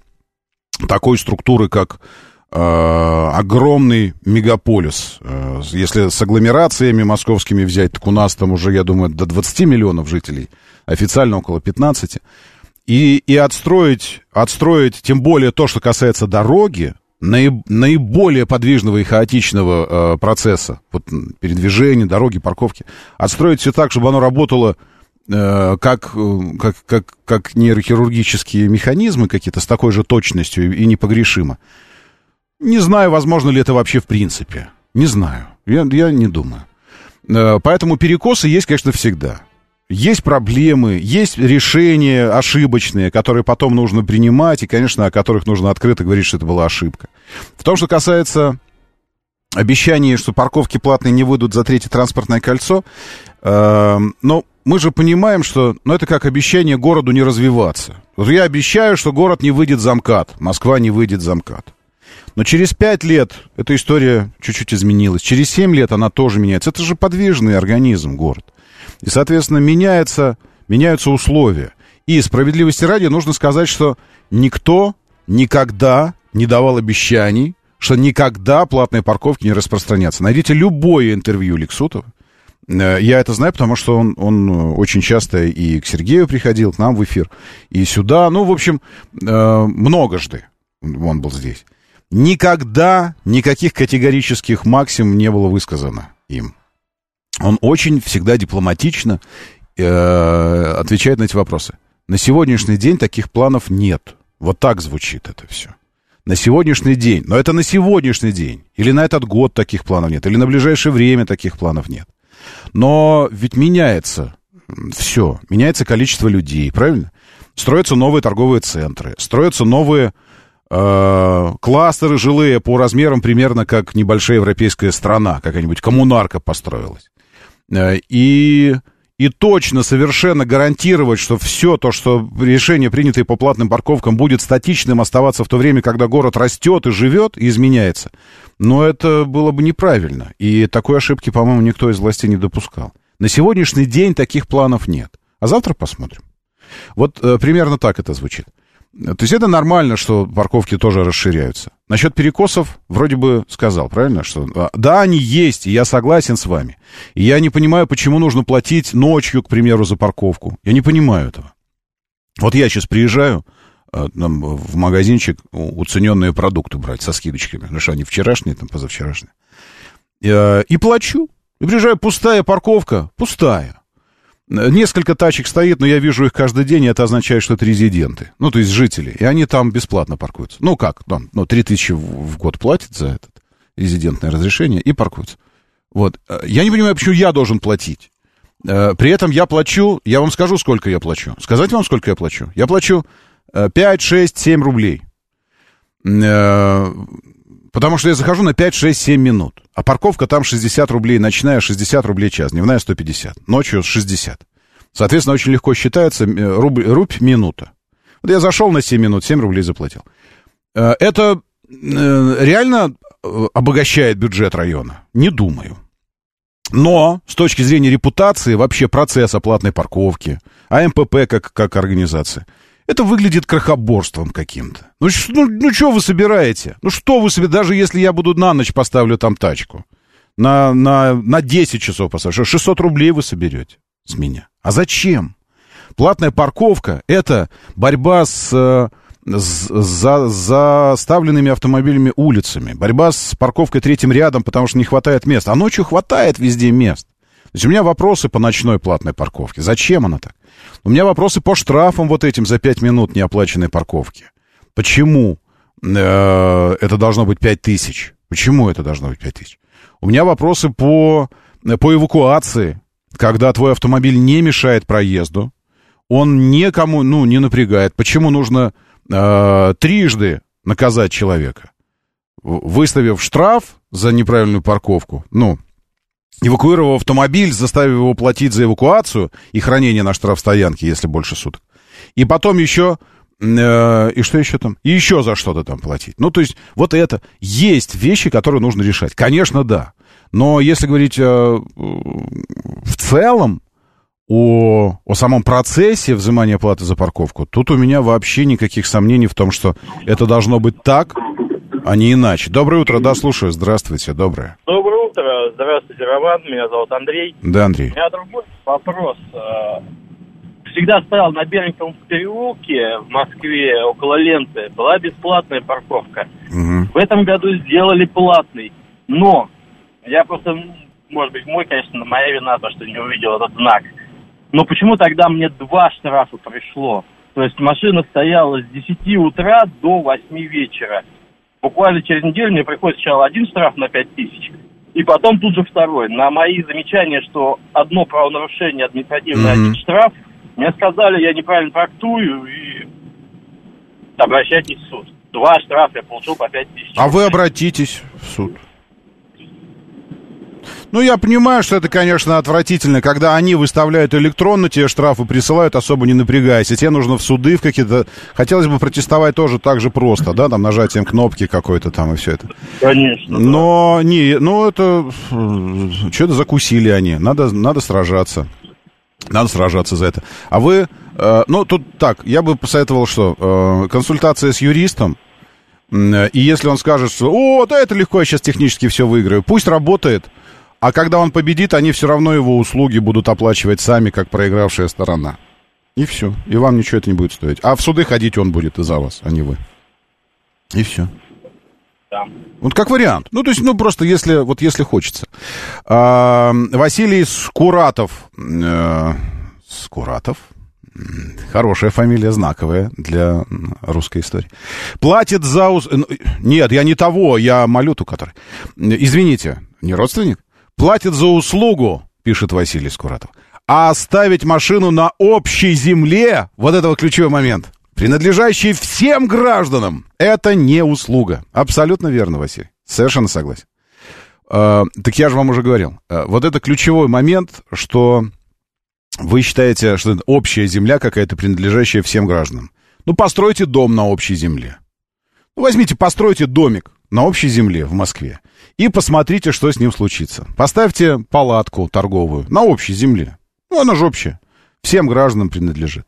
такой структуры, как э, огромный мегаполис. Э, если с агломерациями московскими взять, так у нас там уже, я думаю, до 20 миллионов жителей, официально около 15. И, и отстроить, отстроить, тем более то, что касается дороги, наиб- наиболее подвижного и хаотичного э, процесса, вот передвижения, дороги, парковки, отстроить все так, чтобы оно работало э, как, э, как, как, как нейрохирургические механизмы какие-то с такой же точностью и непогрешимо. Не знаю, возможно ли это вообще в принципе. Не знаю. Я, я не думаю. Э, Поэтому перекосы есть, конечно, всегда. Есть проблемы, есть решения ошибочные, которые потом нужно принимать, и, конечно, о которых нужно открыто говорить, что это была ошибка. В том, что касается обещаний, что парковки платные не выйдут за третье транспортное кольцо, э, но мы же понимаем, что ну, это как обещание городу не развиваться. Вот я обещаю, что город не выйдет за МКАД, Москва не выйдет за МКАД. Но через пять лет эта история чуть-чуть изменилась. Через семь лет она тоже меняется. Это же подвижный организм, город. И, соответственно, меняется, меняются условия. И справедливости ради нужно сказать, что никто никогда не давал обещаний, что никогда платные парковки не распространятся. Найдите любое интервью Лексутова. Э, Я это знаю, потому что он, он э, очень часто и к Сергею приходил, к нам в эфир, и сюда. Ну, в общем, э, многожды он был здесь. Никогда никаких категорических максим не было высказано им. Он очень всегда дипломатично э, отвечает на эти вопросы. На сегодняшний день таких планов нет. Вот так звучит это все. На сегодняшний день. Но это на сегодняшний день. Или на этот год таких планов нет. Или на ближайшее время таких планов нет. Но ведь меняется все. Меняется количество людей, правильно? Строятся новые торговые центры. Строятся новые э, кластеры жилые по размерам примерно как небольшая европейская страна. Какая-нибудь коммунарка построилась. Э, И, и точно, совершенно гарантировать, что все то, что решение, принятое по платным парковкам, будет статичным оставаться в то время, когда город растет и живет, и изменяется, но это было бы неправильно. И такой ошибки, по-моему, никто из властей не допускал. На сегодняшний день таких планов нет. А завтра посмотрим. Вот э, примерно так это звучит. То есть это нормально, что парковки тоже расширяются. Насчет перекосов вроде бы сказал, правильно? Что а, да, они есть, и я согласен с вами. И я не понимаю, почему нужно платить ночью, к примеру, за парковку. Я не понимаю этого. Вот я сейчас приезжаю там, в магазинчик уцененные продукты брать со скидочками, потому что они вчерашние, там, позавчерашние. Э, и плачу. И приезжаю, пустая парковка, пустая. Несколько тачек стоит, но я вижу их каждый день, и это означает, что это резиденты. Ну, то есть жители. И они там бесплатно паркуются. Ну, как? Там, ну, 3000 в год платят за это резидентное разрешение и паркуются. Вот. Я не понимаю, почему я должен платить. Э, при этом я плачу, я вам скажу, сколько я плачу. Сказать вам, сколько я плачу? Я плачу 5, 6, 7 рублей. Э, потому что я захожу на 5, 6, 7 минут. А парковка там 60 рублей ночная, 60 рублей час, дневная 150, ночью 60. Соответственно, очень легко считается э, рубль, рубь минута. Вот я зашел на 7 минут, 7 рублей заплатил. Э, это э, реально обогащает бюджет района? Не думаю. Но с точки зрения репутации, вообще процесса платной парковки, АМПП как, как организация – это выглядит крохоборством каким-то. Ну, ну, ну что вы собираете? Ну, что вы себе, даже если я буду на ночь поставлю там тачку, на, на, на 10 часов поставлю, 600 рублей вы соберете с меня. А зачем? Платная парковка — это борьба с, с за, заставленными автомобилями улицами, борьба с парковкой третьим рядом, потому что не хватает мест. А ночью хватает везде мест. То есть у меня вопросы по ночной платной парковке. Зачем она так? У меня вопросы по штрафам вот этим за 5 минут неоплаченной парковки. Почему э, это должно быть 5 тысяч? Почему это должно быть 5 тысяч? У меня вопросы по, по эвакуации, когда твой автомобиль не мешает проезду, он никому, ну, не напрягает. Почему нужно э, трижды наказать человека? Выставив штраф за неправильную парковку, ну, эвакуировав автомобиль, заставив его платить за эвакуацию и хранение на штрафстоянке, если больше суток. И потом еще... Э, и что еще там? И еще за что-то там платить. Ну, то есть, вот это. Есть вещи, которые нужно решать. Конечно, да. Но если говорить э, в целом о, о самом процессе взимания платы за парковку, тут у меня вообще никаких сомнений в том, что это должно быть так, а не иначе. Доброе утро, да, слушаю. Здравствуйте, доброе. Доброе утро, здравствуйте, Роман, меня зовут Андрей. Да, Андрей. У меня другой вопрос. Э, всегда стоял на Беринговом переулке в Москве около ленты, была бесплатная парковка. Угу. В этом году сделали платный, но я просто, может быть, мой, конечно, моя вина, то, что не увидел этот знак. Но почему тогда мне два штрафа пришло? То есть машина стояла с 10 утра до 8 вечера буквально через неделю мне приходит сначала один штраф на 5 тысяч, и потом тут же второй. На мои замечания, что одно правонарушение административное, mm-hmm. один штраф, мне сказали, я неправильно трактую, и обращайтесь в суд. Два штрафа я получил по 5 тысяч. А вы обратитесь в суд. Ну, я понимаю, что это, конечно, отвратительно, когда они выставляют электронно тебе штрафы, присылают, особо не напрягаясь. И тебе нужно в суды в какие-то... Хотелось бы протестовать тоже так же просто, да, там, нажатием кнопки какой-то там и все это. Конечно. Но, да. не, ну, это... Что-то закусили они. Надо, надо сражаться. Надо сражаться за это. А вы... Э, ну, тут так, я бы посоветовал, что э, консультация с юристом, и если он скажет, что, о, да, это легко, я сейчас технически все выиграю, пусть работает, а когда он победит, они все равно его услуги будут оплачивать сами, как проигравшая сторона. И все. И вам ничего это не будет стоить. А в суды ходить он будет из-за вас, а не вы. И все. Да. Вот как вариант. Ну, то есть, ну, просто если, вот если хочется. А, Василий Скуратов. Э, Скуратов? Хорошая фамилия, знаковая для русской истории. Платит за... Ну, нет, я не того, я малюту, который... Извините, не родственник? Платит за услугу, пишет Василий Скуратов. А оставить машину на общей земле, вот это вот ключевой момент, принадлежащий всем гражданам, это не услуга. Абсолютно верно, Василий. Совершенно согласен. Э, так я же вам уже говорил. Э, вот это ключевой момент, что вы считаете, что это общая земля какая-то, принадлежащая всем гражданам. Ну, постройте дом на общей земле. Ну, возьмите, постройте домик на общей земле в Москве и посмотрите, что с ним случится. Поставьте палатку торговую на общей земле. Ну, она же общая. Всем гражданам принадлежит.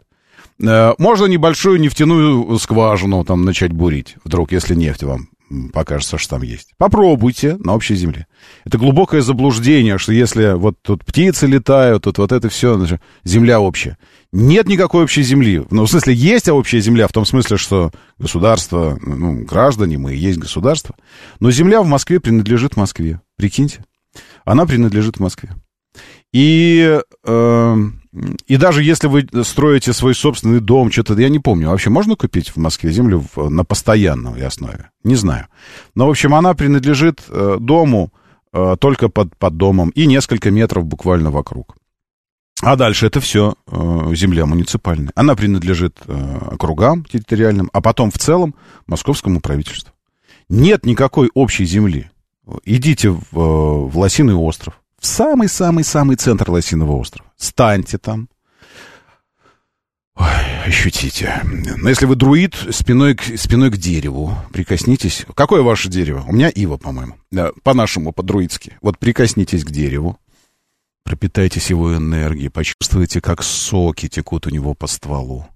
Э, можно небольшую нефтяную скважину там начать бурить, вдруг, если нефть вам покажется, что там есть. Попробуйте на общей земле. Это глубокое заблуждение, что если вот тут птицы летают, тут вот это все, земля общая. Нет никакой общей земли. Ну, в смысле, есть общая земля, в том смысле, что государство, ну, граждане, мы и есть государство. Но земля в Москве принадлежит Москве. Прикиньте. Она принадлежит Москве. И, э, и даже если вы строите свой собственный дом, что-то, я не помню, вообще можно купить в Москве землю в, на постоянной основе? Не знаю. Но, в общем, она принадлежит э, дому э, только под, под домом и несколько метров буквально вокруг. А дальше это все э, земля муниципальная. Она принадлежит э, округам территориальным, а потом в целом московскому правительству. Нет никакой общей земли. Идите в, э, в Лосиный остров, в самый-самый-самый центр Лосиного острова. Станьте там. Ой, ощутите. Но если вы друид, спиной к, спиной к дереву, прикоснитесь. Какое ваше дерево? У меня ива, по-моему. Да, по-нашему, по-друидски. Вот прикоснитесь к дереву. Пропитайтесь его энергией, почувствуйте, как соки текут у него по стволу.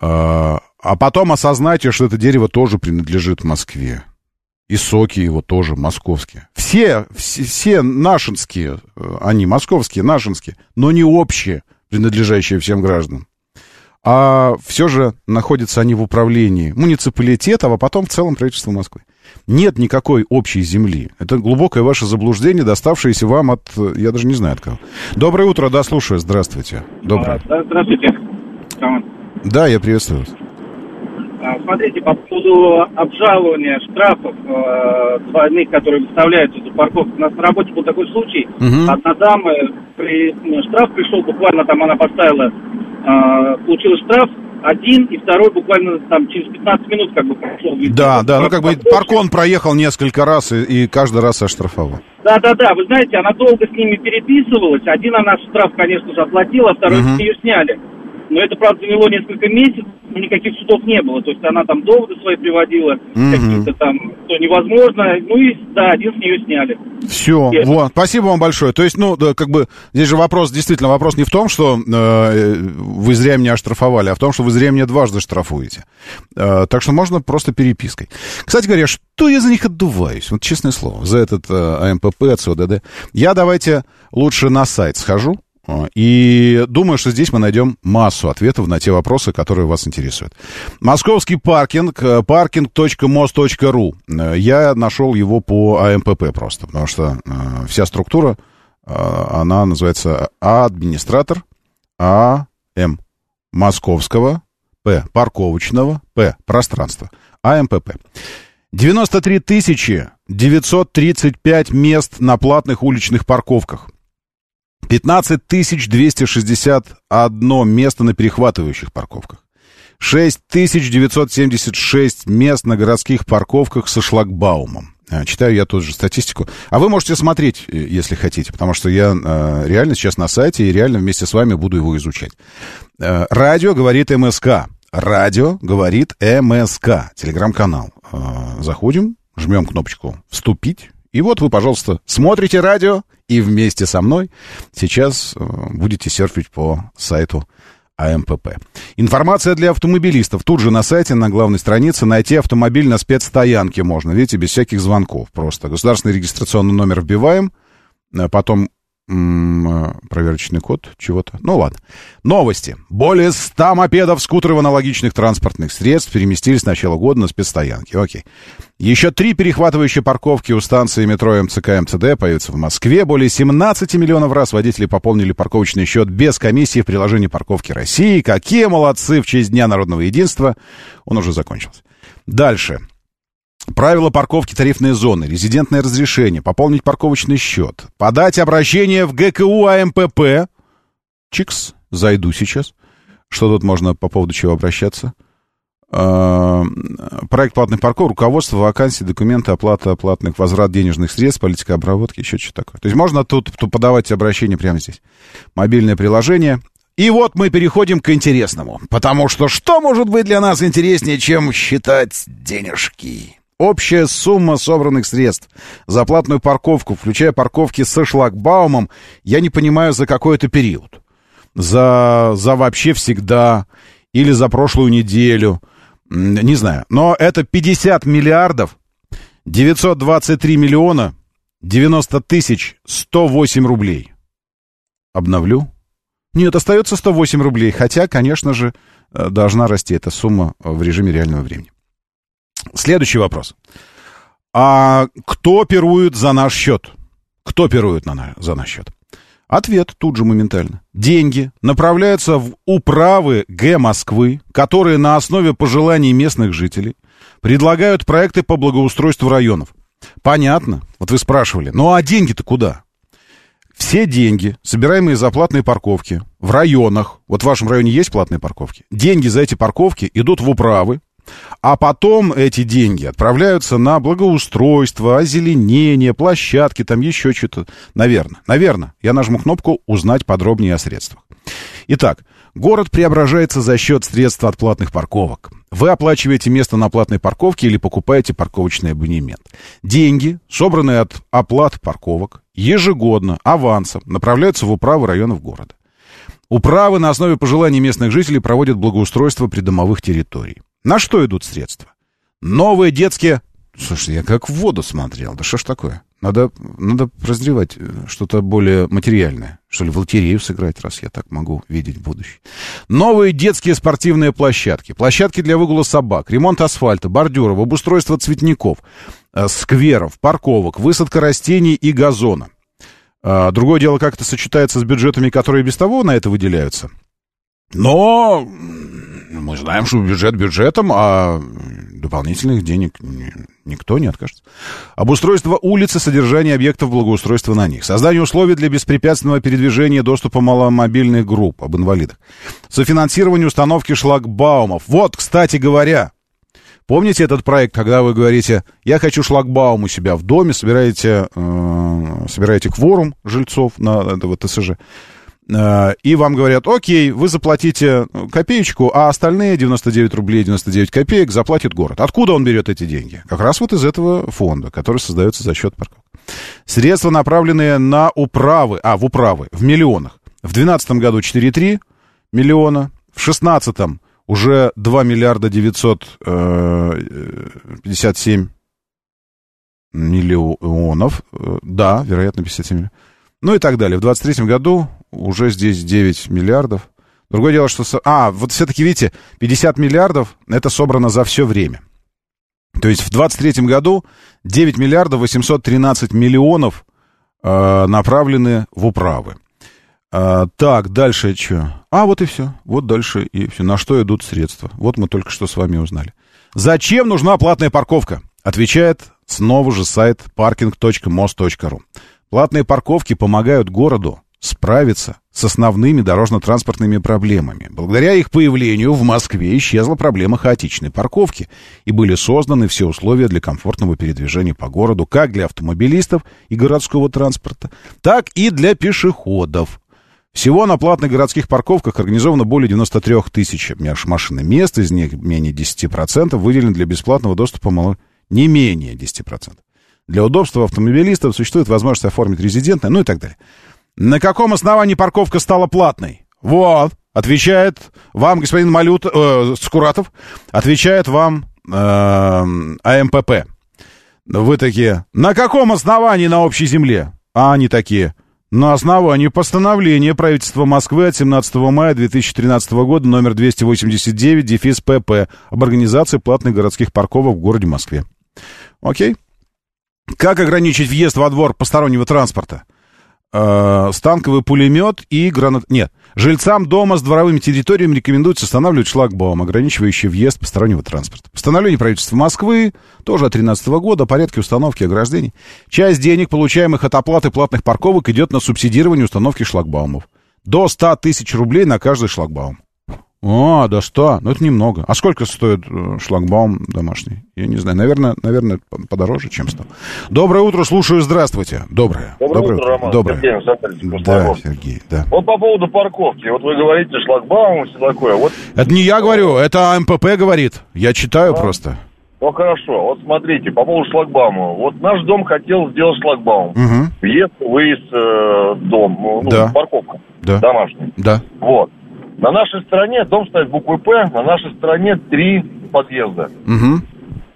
А, а потом осознайте, что это дерево тоже принадлежит Москве. И соки его тоже московские. Все, все, все нашинские, э, они московские, нашинские, но не общие, принадлежащие всем гражданам. А все же находятся они в управлении муниципалитета, а потом в целом правительства Москвы. Нет никакой общей земли. Это глубокое ваше заблуждение, доставшееся вам от... Я даже не знаю от кого. Доброе утро, да, слушаю. Здравствуйте. Доброе. А, здравствуйте. Да, я приветствую вас. А, смотрите, по поводу обжалования штрафов э, двойных, которые выставляются за парковку. У нас на работе был такой случай. Угу. Одна дама, при, штраф пришел буквально, там она поставила, э, получила штраф, один, и второй буквально там через 15 минут как бы прошел. Да, да, ну как бы паркон проехал несколько раз и, и каждый раз оштрафовал. Да, да, да, вы знаете, она долго с ними переписывалась. Один она штраф, конечно же, оплатила, а второй Мгм. ее сняли. Но это, правда, заняло несколько месяцев, и никаких судов не было. То есть она там доводы свои приводила, Мгм. какие-то там, что невозможно. Ну и, да, один с нее сняли. Все, Yes. вот, спасибо вам большое. То есть, ну, да, как бы, здесь же вопрос, действительно, вопрос не в том, что э, вы зря меня оштрафовали, а в том, что вы зря меня дважды штрафуете. Э, так что можно просто перепиской. Кстати говоря, что я за них отдуваюсь? Вот честное слово, за этот э, АМПП, ЦОДД. Я давайте лучше на сайт схожу, и думаю, что здесь мы найдем массу ответов на те вопросы, которые вас интересуют. Московский паркинг, э, parking.mos.ru. Э, Я нашел его по АМПП просто, потому что э, вся структура, э, она называется администратор АМ московского, П парковочного, П пространства, АМПП. 93 тысячи 935 мест на платных уличных парковках. 15 тысяч 261 место на перехватывающих парковках. 6976 мест на городских парковках со шлагбаумом. А, Читаю я тоже статистику. А вы можете смотреть, э, если хотите, потому что я э, реально сейчас на сайте и реально вместе с вами буду его изучать. Э, радио говорит МСК. Радио говорит МСК. Телеграм-канал. Заходим, жмем кнопочку «Вступить». И вот вы, пожалуйста, смотрите радио и вместе со мной сейчас э, будете серфить по сайту АМПП. Информация для автомобилистов. Тут же на сайте, на главной странице, найти автомобиль на спецстоянке можно. Видите, без всяких звонков просто. Государственный регистрационный номер вбиваем, а потом э, проверочный код чего-то. Ну ладно. Новости. Более 100 мопедов, скутеров, аналогичных транспортных средств переместились с начала года на спецстоянки. Окей. Еще три перехватывающие парковки у станции метро МЦК МЦД появятся в Москве. Более 17 миллионов раз водители пополнили парковочный счет без комиссии в приложении парковки России. Какие молодцы в честь Дня народного единства. Он уже закончился. Дальше. Правила парковки тарифной зоны, резидентное разрешение, пополнить парковочный счет, подать обращение в ГКУ АМПП. Чикс, зайду сейчас. Что тут можно по поводу чего обращаться? Э, проект платных парков, руководство, вакансии, документы, оплата платных, возврат денежных средств, политика обработки, еще что-то такое. То есть можно тут, тут подавать обращение прямо здесь. Мобильное приложение. И вот мы переходим к интересному. Потому что что может быть для нас интереснее, чем считать денежки? Общая сумма собранных средств за платную парковку, включая парковки со шлагбаумом, я не понимаю, за какой это период. За, за вообще всегда или за прошлую неделю. Не знаю. Но это 50 миллиардов 923 миллиона 90 тысяч 108 рублей. Обновлю. Нет, остается 108 рублей. Хотя, конечно же, э, должна расти эта сумма в режиме реального времени. Следующий вопрос. А кто пирует за наш счет? Кто пирует на, за наш счет? Ответ тут же моментально. Деньги направляются в управы Г Москвы, которые на основе пожеланий местных жителей предлагают проекты по благоустройству районов. Понятно. Вот вы спрашивали. Ну а деньги-то куда? Все деньги, собираемые за платные парковки в районах, вот в вашем районе есть платные парковки, деньги за эти парковки идут в управы, а потом эти деньги отправляются на благоустройство, озеленение, площадки, там еще что-то. Наверное, наверное. Я нажму кнопку «Узнать подробнее о средствах». Итак, город преображается за счет средств от платных парковок. Вы оплачиваете место на платной парковке или покупаете парковочный абонемент. Деньги, собранные от оплат парковок, ежегодно, авансом, направляются в управы районов города. Управы на основе пожеланий местных жителей проводят благоустройство придомовых территорий. На что идут средства? Новые детские... Слушай, я как в воду смотрел. Да что ж такое? Надо, надо прозревать э, что-то более материальное. Что ли, в лотерею сыграть, раз я так могу видеть будущее. Новые детские спортивные площадки. Площадки для выгула собак. Ремонт асфальта, бордюров, обустройство цветников, э, скверов, парковок, высадка растений и газона. А, другое дело, как это сочетается с бюджетами, которые без того на это выделяются. Но мы знаем, что бюджет бюджетом, а дополнительных денег никто не откажется. Обустройство улицы, содержание объектов благоустройства на них. Создание условий для беспрепятственного передвижения доступа маломобильных групп об инвалидах. Софинансирование установки шлагбаумов. Вот, кстати говоря, помните этот проект, когда вы говорите, я хочу шлагбаум у себя в доме, собираете, э, собираете кворум жильцов на этого ТСЖ, и вам говорят, окей, вы заплатите копеечку, а остальные 99 рублей 99 копеек заплатит город. Откуда он берет эти деньги? Как раз вот из этого фонда, который создается за счет парковок. Средства, направленные на управы, а, в управы, в миллионах. В 2012 году 4,3 миллиона, в 2016 уже 2 миллиарда 957 э, миллионов. Э, да, вероятно, 57 миллионов. Ну и так далее. В 23 году уже здесь 9 миллиардов. Другое дело, что... А, вот все-таки, видите, 50 миллиардов — это собрано за все время. То есть в 23 году 9 миллиардов 813 миллионов э, направлены в управы. Э, так, дальше что? А, вот и все. Вот дальше и все. На что идут средства? Вот мы только что с вами узнали. Зачем нужна платная парковка? Отвечает снова же сайт parking.mos.ru. Платные парковки помогают городу справиться с основными дорожно-транспортными проблемами. Благодаря их появлению в Москве исчезла проблема хаотичной парковки, и были созданы все условия для комфортного передвижения по городу как для автомобилистов и городского транспорта, так и для пешеходов. Всего на платных городских парковках организовано более 93 тысяч машин мест, из них менее 10% выделено для бесплатного доступа мало... не менее 10%. Для удобства автомобилистов существует возможность оформить резидентное, ну и так далее. На каком основании парковка стала платной? Вот, отвечает вам господин Малют, э, Скуратов, отвечает вам э, АМПП. Вы такие, на каком основании на общей земле? А они такие, на основании постановления правительства Москвы от 17 мая 2013 года номер 289 дефис ПП об организации платных городских парковок в городе Москве. Окей? Как ограничить въезд во двор постороннего транспорта? Э, станковый пулемет и гранат... Нет, жильцам дома с дворовыми территориями рекомендуется устанавливать шлагбаум, ограничивающий въезд постороннего транспорта. Постановление правительства Москвы, тоже от 2013 года, о порядке установки ограждений. Часть денег, получаемых от оплаты платных парковок, идет на субсидирование установки шлагбаумов. До 100 тысяч рублей на каждый шлагбаум. А, до 100. Ну, это немного. А сколько стоит э, шлагбаум домашний? Я не знаю. Наверное, наверное, по- подороже, чем 100. Доброе утро, слушаю. Здравствуйте. Доброе. Доброе утро, Роман. Доброе. Сергей Александрович Да. Сергей, да. Вот по поводу парковки. Вот вы говорите шлагбаум и все такое. Вот, Это не я говорю, это АМПП говорит. Я читаю просто. ну хорошо. Вот смотрите, по поводу шлагбаума. Вот наш дом хотел сделать шлагбаум. Мгм. Въезд, выезд, э, дом, ну, ну, Да. парковка Да. домашняя. Да. Вот. На нашей стороне дом стоит буквой П, на нашей стороне три подъезда. Мгм.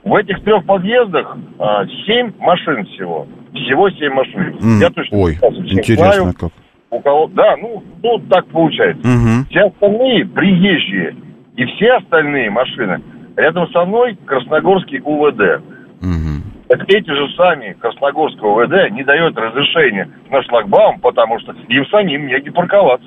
В этих трех подъездах а, семь машин всего. Всего семь машин. М, Я точно Ой, интересно знаю. как. У кого... Да, ну, ну, так получается. Мгм. Все остальные приезжие. И все остальные машины рядом со мной Красногорский УВД. Так эти же сами Красногорского УВД не дает разрешения на шлагбаум, потому что им самим негде парковаться.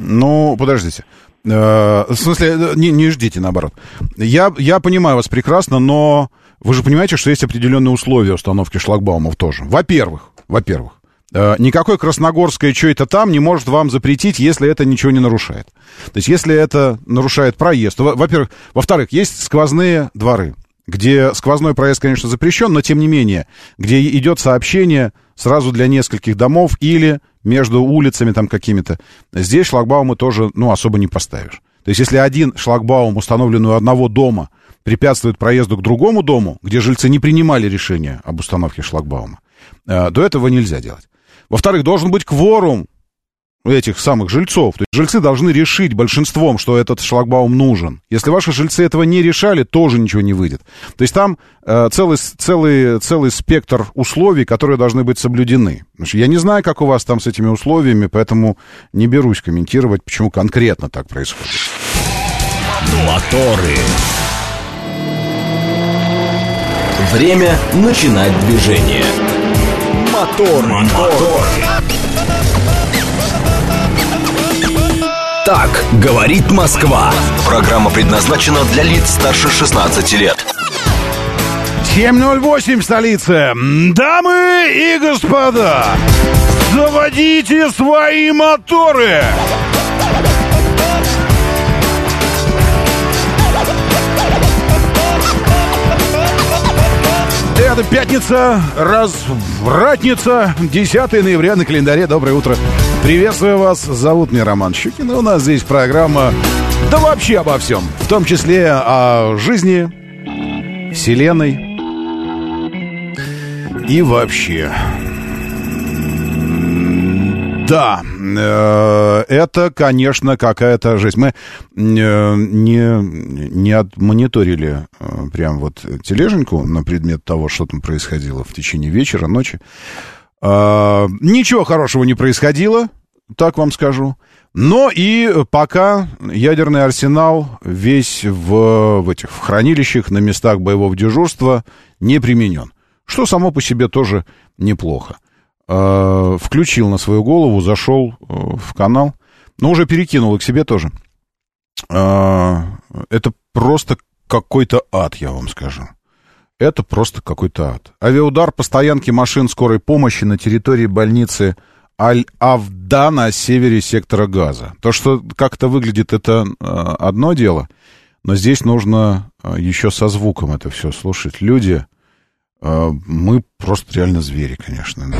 Ну, подождите. Э, В смысле, э, не, не ждите, наоборот. Я, я понимаю вас прекрасно, но вы же понимаете, что есть определенные условия установки шлагбаумов тоже. Во-первых, во-первых, э, никакой Красногорское что это там не может вам запретить, если это ничего не нарушает. То есть, если это нарушает проезд, во-первых, во-вторых, есть сквозные дворы, где сквозной проезд, конечно, запрещен, но тем не менее, где идет сообщение сразу для нескольких домов или между улицами там какими-то. Здесь шлагбаумы тоже, ну, особо не поставишь. То есть, если один шлагбаум, установленный у одного дома, препятствует проезду к другому дому, где жильцы не принимали решение об установке шлагбаума, э, то этого нельзя делать. Во-вторых, должен быть кворум этих самых жильцов. То есть жильцы должны решить большинством, что этот шлагбаум нужен. Если ваши жильцы этого не решали, тоже ничего не выйдет. То есть там э, целый, целый, целый спектр условий, которые должны быть соблюдены. Я не знаю, как у вас там с этими условиями, поэтому не берусь комментировать, почему конкретно так происходит. Моторы. Время начинать движение. Мотор, мотор. Так говорит Москва. Программа предназначена для лиц старше 16 лет. 7.08 в столице. Дамы и господа, заводите свои моторы! Это пятница, развратница, 10 ноября на календаре. Доброе утро. Приветствую вас. Зовут меня Роман Щукин. И у нас здесь программа, да вообще обо всем. В том числе о жизни, вселенной и вообще. Да, э, это, конечно, какая-то жизнь. Мы э, не, не отмониторили э, прям вот тележеньку на предмет того, что там происходило в течение вечера, ночи. Э, Ничего хорошего не происходило, так вам скажу. Но и пока ядерный арсенал весь в, в этих в хранилищах, на местах боевого дежурства не применен. Что само по себе тоже неплохо. Э, Включил на свою голову, зашел э, в канал, но уже перекинул и к себе тоже. Э, Это просто какой-то ад, я вам скажу. Это просто какой-то ад. Авиаудар по стоянке машин скорой помощи на территории больницы Аль-Авда на севере сектора Газа. То, что как-то выглядит, это э, одно дело, но здесь нужно э, еще со звуком это все слушать. Люди, э, мы просто реально звери, конечно.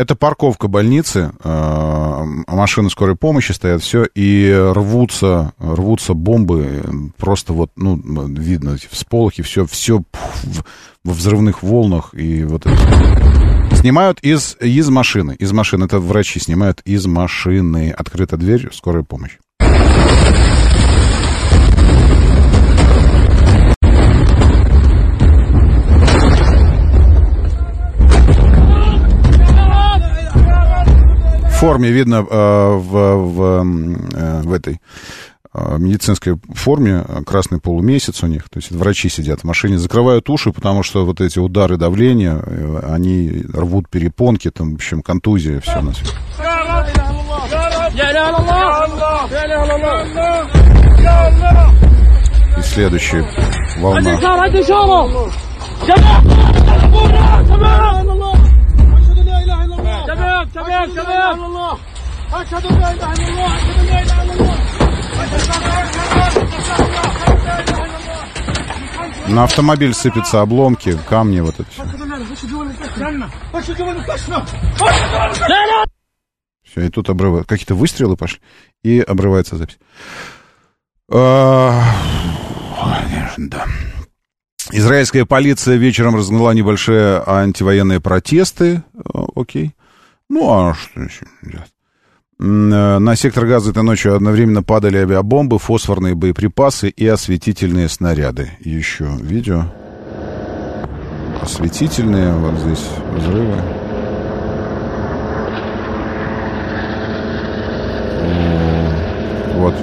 Это парковка больницы, э, машины скорой помощи стоят, все, и рвутся, рвутся бомбы, просто вот, ну, видно всполохи, все, все во взрывных волнах, и вот это. Снимают из, из машины, из машины, это врачи снимают из машины, открыта дверь, скорая помощь. В форме видно э, в, в, э, в этой э, медицинской форме красный полумесяц у них, то есть врачи сидят в машине, закрывают уши, потому что вот эти удары давления, они рвут перепонки, там, в общем, контузия, все на свете. И следующая волна. На автомобиль сыпятся обломки, камни, вот это все. Все, и тут обрывают. Какие-то выстрелы пошли, и обрывается запись. А, Да. Израильская полиция вечером разгнала небольшие антивоенные протесты. А, Окей. Ну, а что еще э, На сектор газа этой ночью одновременно падали авиабомбы, фосфорные боеприпасы и осветительные снаряды. Еще видео. Осветительные, вот здесь взрывы. Вот.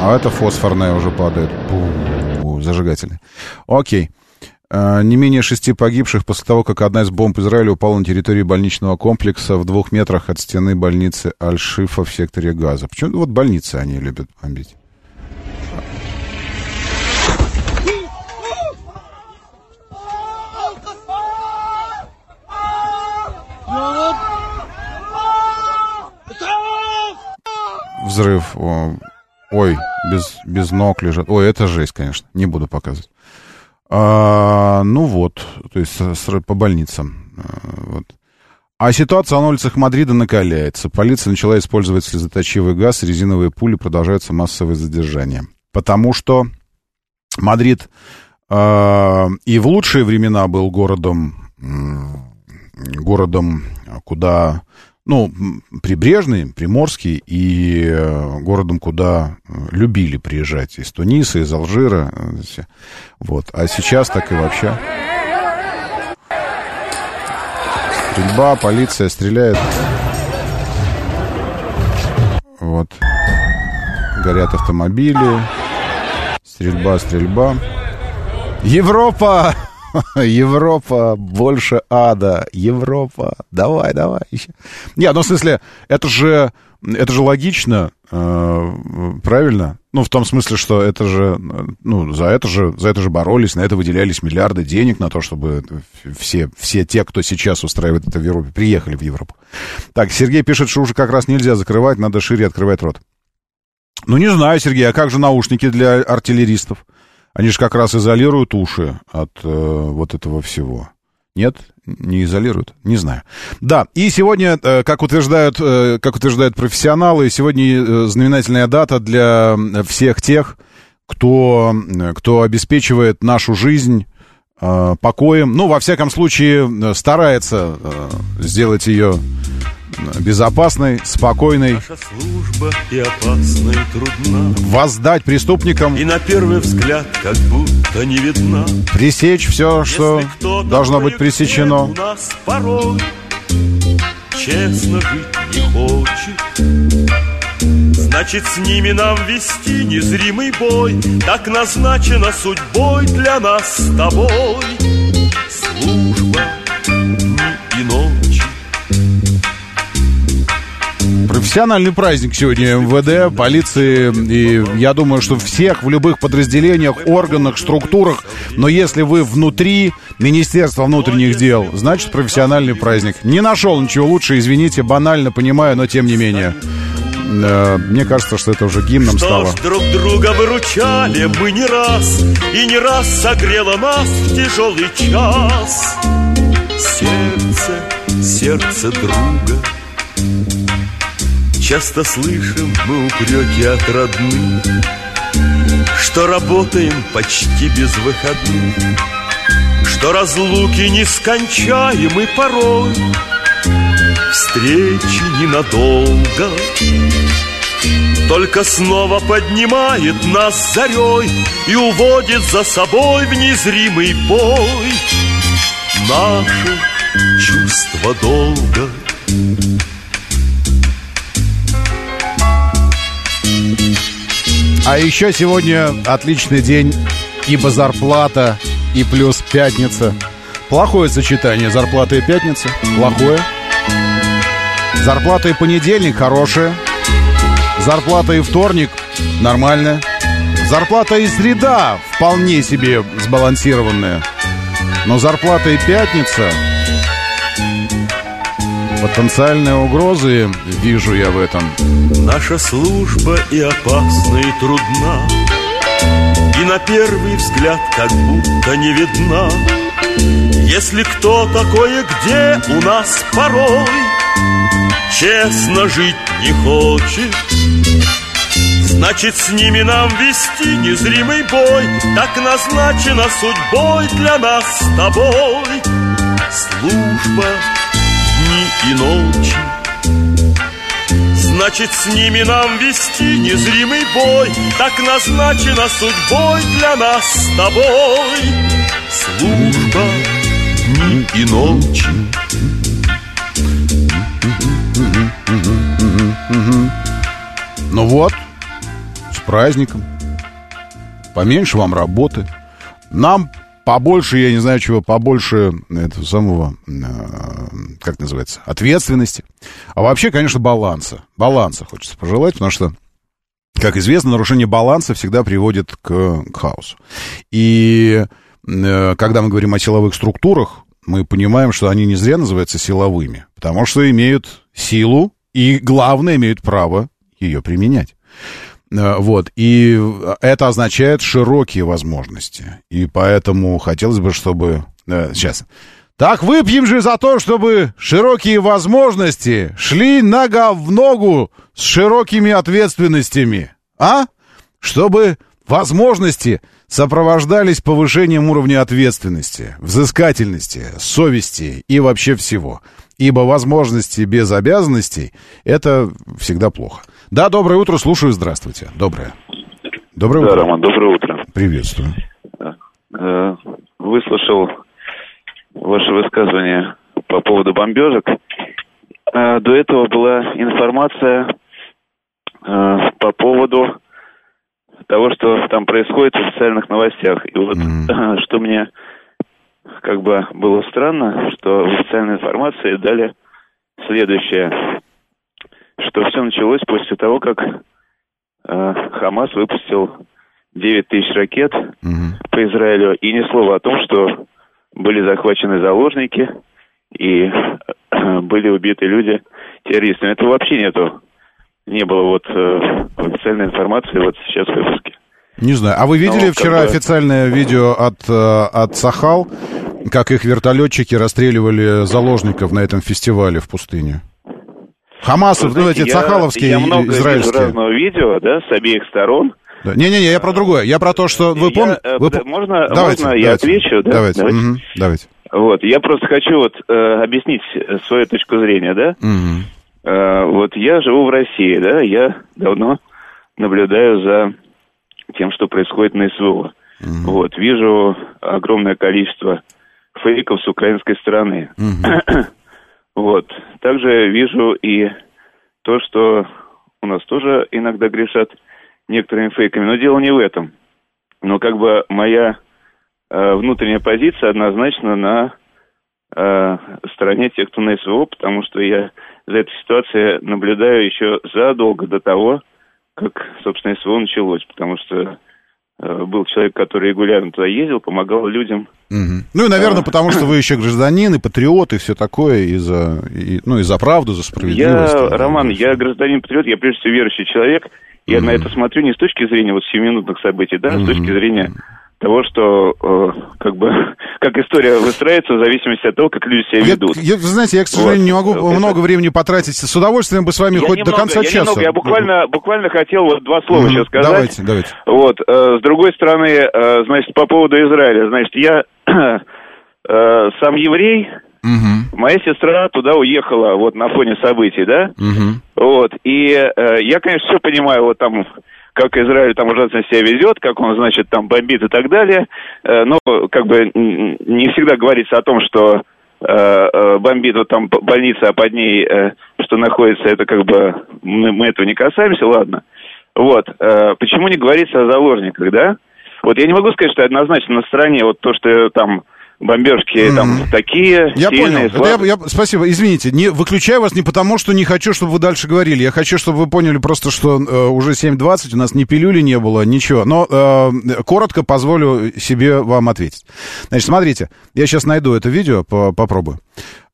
А это фосфорная уже падает. Пу, зажигательный. Окей. Э, Не менее шести погибших после того, как одна из бомб Израиля упала на территории больничного комплекса в двух метрах от стены больницы Аль-Шифа в секторе Газа. Почему вот больницы они любят бомбить? Взрыв. Ой, без, без ног лежат. Ой, это жесть, конечно. Не буду показывать. А, ну вот, то есть с- по больницам. А, вот. А ситуация на улицах Мадрида накаляется. Полиция начала использовать слезоточивый газ, резиновые пули, продолжаются массовые задержания. Потому что Мадрид а, и в лучшие времена был городом, городом, куда, ну, прибрежный, приморский, и э, городом, куда э, любили приезжать из Туниса, из Алжира. э. Вот. А сейчас так и вообще. Стрельба, полиция стреляет. Вот. Горят автомобили. Стрельба, стрельба. Европа! Европа, больше ада. Европа, давай, давай. Не, ну в смысле, это же, это же логично, э, правильно? Ну, в том смысле, что это же, ну, за это же, за это же боролись, на это выделялись миллиарды денег на то, чтобы все, все те, кто сейчас устраивает это в Европе, приехали в Европу. Так, Сергей пишет, что уже как раз нельзя закрывать, надо шире открывать рот. Ну, не знаю, Сергей, а как же наушники для артиллеристов? Они же как раз изолируют уши от э, вот этого всего. Нет? Не изолируют? Не знаю. Да, и сегодня, э, как утверждают, э, как утверждают профессионалы, сегодня э, знаменательная дата для всех тех, кто, кто обеспечивает нашу жизнь покоем. Ну, во всяком случае, старается сделать ее безопасной, спокойной, Служба и опасна, и трудна. Воздать преступникам, И на первый взгляд как будто не видна. Пресечь все, что должно быть У пресечено. нас порой честно жить не хочет. Значит, с ними нам вести незримый бой. Так назначено судьбой для нас с тобой. Служба дни и Профессиональный праздник сегодня МВД, полиции, и я думаю, что всех в любых подразделениях, органах, структурах, но если вы внутри Министерства внутренних дел, значит профессиональный праздник. Не нашел ничего лучше, извините, банально понимаю, но тем не менее. Э, Мне кажется, что это уже гимном Что стало. ж, друг друга выручали мы не раз И не раз согрело нас в тяжелый час Сердце, сердце друга Часто слышим мы упреки от родных Что работаем почти без выходных Что разлуки нескончаемы порой Встречи ненадолго. Только снова поднимает нас зарей И уводит за собой в незримый бой. Наше чувство долга А еще сегодня отличный день, ибо зарплата и плюс пятница. Плохое сочетание зарплата и пятница. Плохое. Зарплата и понедельник хорошая. Зарплата и вторник нормальная. Зарплата и среда вполне себе сбалансированная. Но зарплата и пятница... Потенциальные угрозы вижу я в этом. Наша служба и опасна, и трудна, И на первый взгляд как будто не видна. Если кто такое где у нас порой Честно жить не хочет, Значит, с ними нам вести незримый бой Так назначено судьбой для нас с тобой Служба и ночи Значит, с ними нам вести незримый бой Так назначено судьбой для нас с тобой Служба дни и ночи Ну вот, с праздником. Поменьше вам работы. Нам побольше, я не знаю чего, побольше этого самого, э, как называется, ответственности. А вообще, конечно, баланса. Баланса хочется пожелать, потому что, как известно, нарушение баланса всегда приводит к, к хаосу. И э, когда мы говорим о силовых структурах, мы понимаем, что они не зря называются силовыми, потому что имеют силу и, главное, имеют право ее применять. Э, Вот, и это означает широкие возможности. И поэтому хотелось бы, чтобы... э, Сейчас. Так выпьем же за то, чтобы широкие возможности шли нога в ногу с широкими ответственностями. А? Чтобы возможности сопровождались повышением уровня ответственности, взыскательности, совести и вообще всего. Ибо возможности без обязанностей — это всегда плохо. Да, доброе утро, слушаю, здравствуйте. Доброе. Доброе да, утро. Роман, доброе утро. Приветствую. Э, Выслушал ваше высказывание по поводу бомбежек. Э, До этого была информация э, по поводу того, что там происходит в официальных новостях. И вот что мне как бы было странно, что в официальной информации дали следующее, что все началось после того, как э, Хамас выпустил 9 тысяч ракет по Израилю, и ни слова о том, что были захвачены заложники и э, были убиты люди террористами. Этого вообще нету. Не было вот э, официальной информации вот сейчас в выпуске. Не знаю. А вы видели Ну, как вчера бы- официальное видео от, э, от Сахал, как их вертолетчики расстреливали заложников на этом фестивале в пустыне? Хамасов, Вы ну знаете, эти я- сахаловские, я много вижу израильские. разного видео, да, с обеих сторон. Да. Не-не-не, я про другое. Я про то, что вы помните... э, под- можно- давайте, можно я давайте, отвечу, да? Давайте, Давайте. мгм, давайте. Вот, я просто хочу вот э, объяснить э, свою точку зрения, да. Мгм. Э, вот я живу в России, да, я давно наблюдаю за тем, что происходит на СВО. Вот, вижу огромное количество фейков с украинской стороны. вот, также вижу и то, что у нас тоже иногда грешат некоторыми фейками, но дело не в этом. Но как бы моя э, внутренняя позиция однозначно на э, стороне тех, кто на СВО, потому что я за этой ситуацией наблюдаю еще задолго до того, как, собственно, СВО началось, потому что был человек, который регулярно туда ездил, помогал людям. Мгм. Ну и, наверное, потому что вы еще гражданин и патриот, и все такое, и за, и- ну, и за правду, за Я, справедливость. Роман, я гражданин-патриот, я прежде всего верующий человек. Я на это смотрю не с точки зрения вот сиюминутных событий, да, а с точки зрения того, что э, как бы как история выстраивается в зависимости от того, как люди себя Я, ведут. я, вы знаете, я, к сожалению, не могу много времени потратить. С удовольствием бы с вами Я хоть немного, до конца я часа. немного, я буквально, буквально хотел вот два слова Мгм. сейчас сказать. Давайте, давайте. Вот, э, с другой стороны, э, значит, по поводу Израиля, значит, я э, сам еврей, моя сестра туда уехала вот на фоне событий, да, вот, и э, я, конечно, все понимаю, вот там, как Израиль там ужасно себя ведет, как он, значит, там бомбит и так далее, Э, но, как бы, не всегда говорится о том, что э, э, бомбит вот там больница, а под ней, что находится, это как бы, мы, мы этого не касаемся, ладно. Вот, почему не говорится о заложниках, да? Вот я не могу сказать, что однозначно на стороне вот то, что там бомбежки там такие Я сильные, понял. Это слабые. я- я- спасибо. Извините, не выключаю вас не потому, что не хочу, чтобы вы дальше говорили. Я хочу, чтобы вы поняли просто, что э, уже 7.20, у нас ни пилюли не было, ничего. Но э, коротко позволю себе вам ответить. Значит, смотрите, я сейчас найду это видео, по- попробую.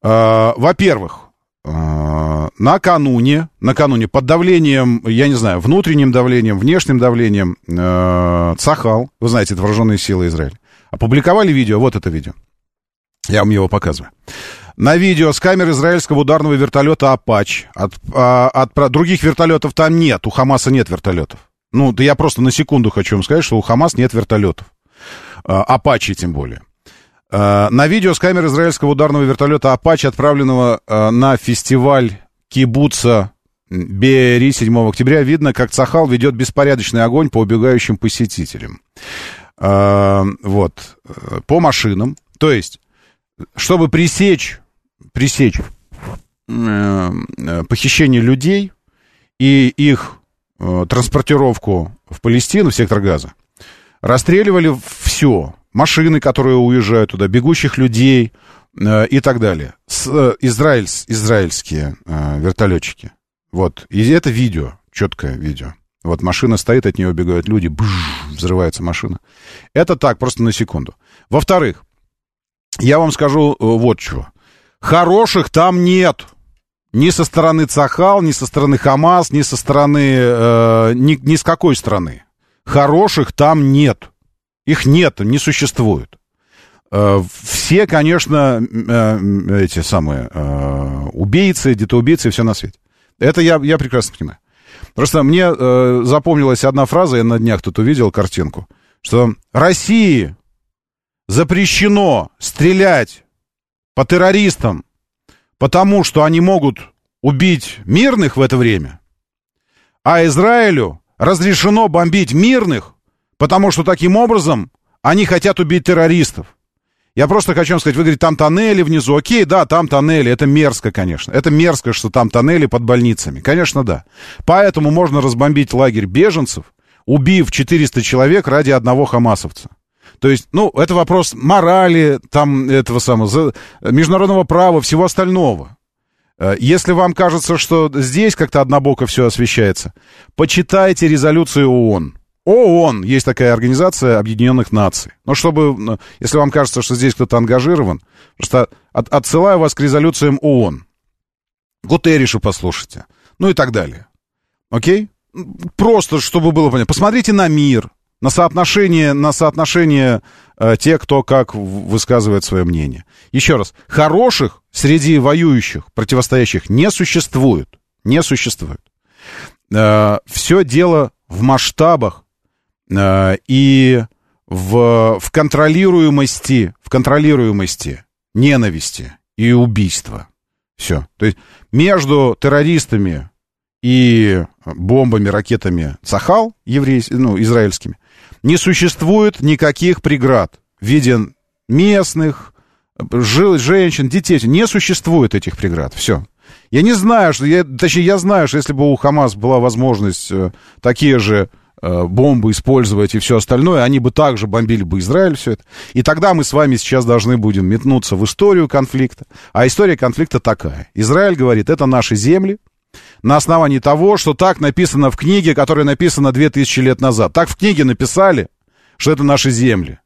Э, во-первых, э, накануне, накануне под давлением, я не знаю, внутренним давлением, внешним давлением э, Цахал, вы знаете, это вооруженные силы Израиля, опубликовали видео, вот это видео. Я вам его показываю. На видео с камер израильского ударного вертолета «Апач». От, а, от, других вертолетов там нет, у Хамаса нет вертолетов. Ну, да я просто на секунду хочу вам сказать, что у Хамас нет вертолетов. А, «Апачи» тем более. А, на видео с камер израильского ударного вертолета «Апач», отправленного а, на фестиваль кибуца Бери 7 октября, видно, как Цахал ведет беспорядочный огонь по убегающим посетителям. А, вот. По машинам. То есть, чтобы пресечь, пресечь э, похищение людей и их э, транспортировку в Палестину, в сектор Газа, расстреливали все машины, которые уезжают туда, бегущих людей э, и так далее. С, э, израиль, израильские э, вертолетчики. Вот. И это видео, четкое видео. Вот машина стоит, от нее убегают люди, бж, взрывается машина. Это так, просто на секунду. Во-вторых, я вам скажу э, вот что. Хороших там нет. Ни со стороны Цахал, ни со стороны Хамас, ни со стороны... Э, ни, ни с какой стороны. Хороших там нет. Их нет, не существует. Э, все, конечно, э, эти самые убийцы, детоубийцы, все на свете. Это я, я прекрасно понимаю. Просто мне запомнилась одна фраза, я на днях тут увидел картинку, что России запрещено стрелять по террористам, потому что они могут убить мирных в это время, а Израилю разрешено бомбить мирных, Потому что таким образом они хотят убить террористов. Я просто хочу вам сказать, вы говорите, там тоннели внизу. Окей, да, там тоннели. Это мерзко, конечно. Это мерзко, что там тоннели под больницами. Конечно, да. Поэтому можно разбомбить лагерь беженцев, убив 400 человек ради одного хамасовца. То есть, ну, это вопрос морали, там, этого самого, международного права, всего остального. Э, если вам кажется, что здесь как-то однобоко все освещается, почитайте резолюцию ООН. ООН, есть такая организация Объединенных Наций. Но чтобы, если вам кажется, что здесь кто-то ангажирован, просто от, отсылаю вас к резолюциям ООН. Гутерришу послушайте. Ну и так далее. Окей? Просто, чтобы было понятно. Посмотрите на мир, на соотношение, на соотношение э, тех, кто как высказывает свое мнение. Еще раз, хороших среди воюющих, противостоящих не существует. Не существует. Э, все дело в масштабах и в, в контролируемости, в контролируемости ненависти и убийства. Все. То есть между террористами и бомбами, ракетами Цахал, еврей, ну, израильскими, не существует никаких преград в виде местных, женщин, детей. Не существует этих преград. Все. Я не знаю, что я, точнее, я знаю, что если бы у Хамас была возможность э, такие же Э, бомбы использовать и все остальное, они бы также бомбили бы Израиль, все это. И тогда мы с вами сейчас должны будем метнуться в историю конфликта. А история конфликта такая. Израиль говорит, это наши земли, на основании того, что так написано в книге, которая написана 2000 лет назад. Так в книге написали, что это наши земли.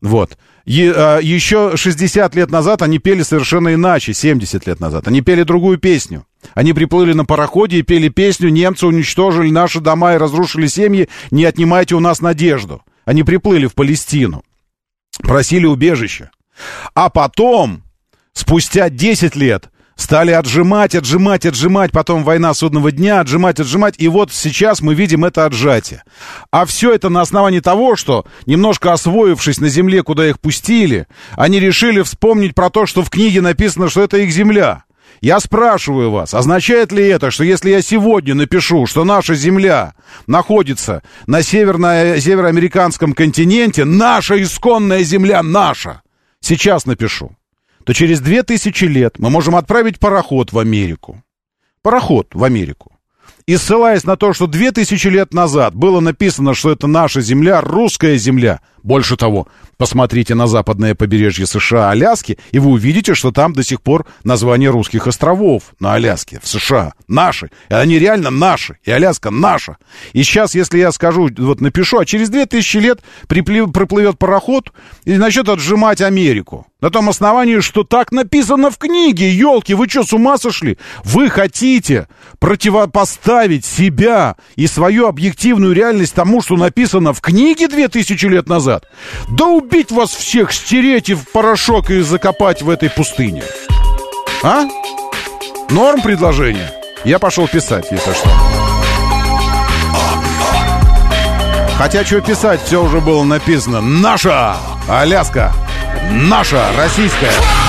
Вот. И, а, еще 60 лет назад они пели совершенно иначе, 70 лет назад. Они пели другую песню. Они приплыли на пароходе и пели песню «Немцы уничтожили наши дома и разрушили семьи, не отнимайте у нас надежду». Они приплыли в Палестину, просили убежища. А потом, спустя 10 лет, стали отжимать, отжимать, отжимать, потом война судного дня, отжимать, отжимать, и вот сейчас мы видим это отжатие. А все это на основании того, что, немножко освоившись на земле, куда их пустили, они решили вспомнить про то, что в книге написано, что это их земля. Я спрашиваю вас, означает ли это, что если я сегодня напишу, что наша Земля находится на североамериканском континенте, наша исконная Земля наша, сейчас напишу, то через две тысячи лет мы можем отправить пароход в Америку. Пароход в Америку. И ссылаясь на то, что две тысячи лет назад было написано, что это наша земля, русская земля, Больше того, посмотрите на западное побережье США, Аляски, и вы увидите, что там до сих пор название русских островов на Аляске, в США. Наши. И они реально наши. И Аляска наша. И сейчас, если я скажу, вот напишу, а через 2000 лет приплив, проплывет пароход и начнет отжимать Америку. На том основании, что так написано в книге. Елки, вы что, с ума сошли? Вы хотите противопоставить себя и свою объективную реальность тому, что написано в книге 2000 лет назад? Да убить вас всех, стереть и в порошок и закопать в этой пустыне. А? Норм предложение? Я пошел писать, если что. Хотя что писать, все уже было написано. Наша Аляска. Наша российская.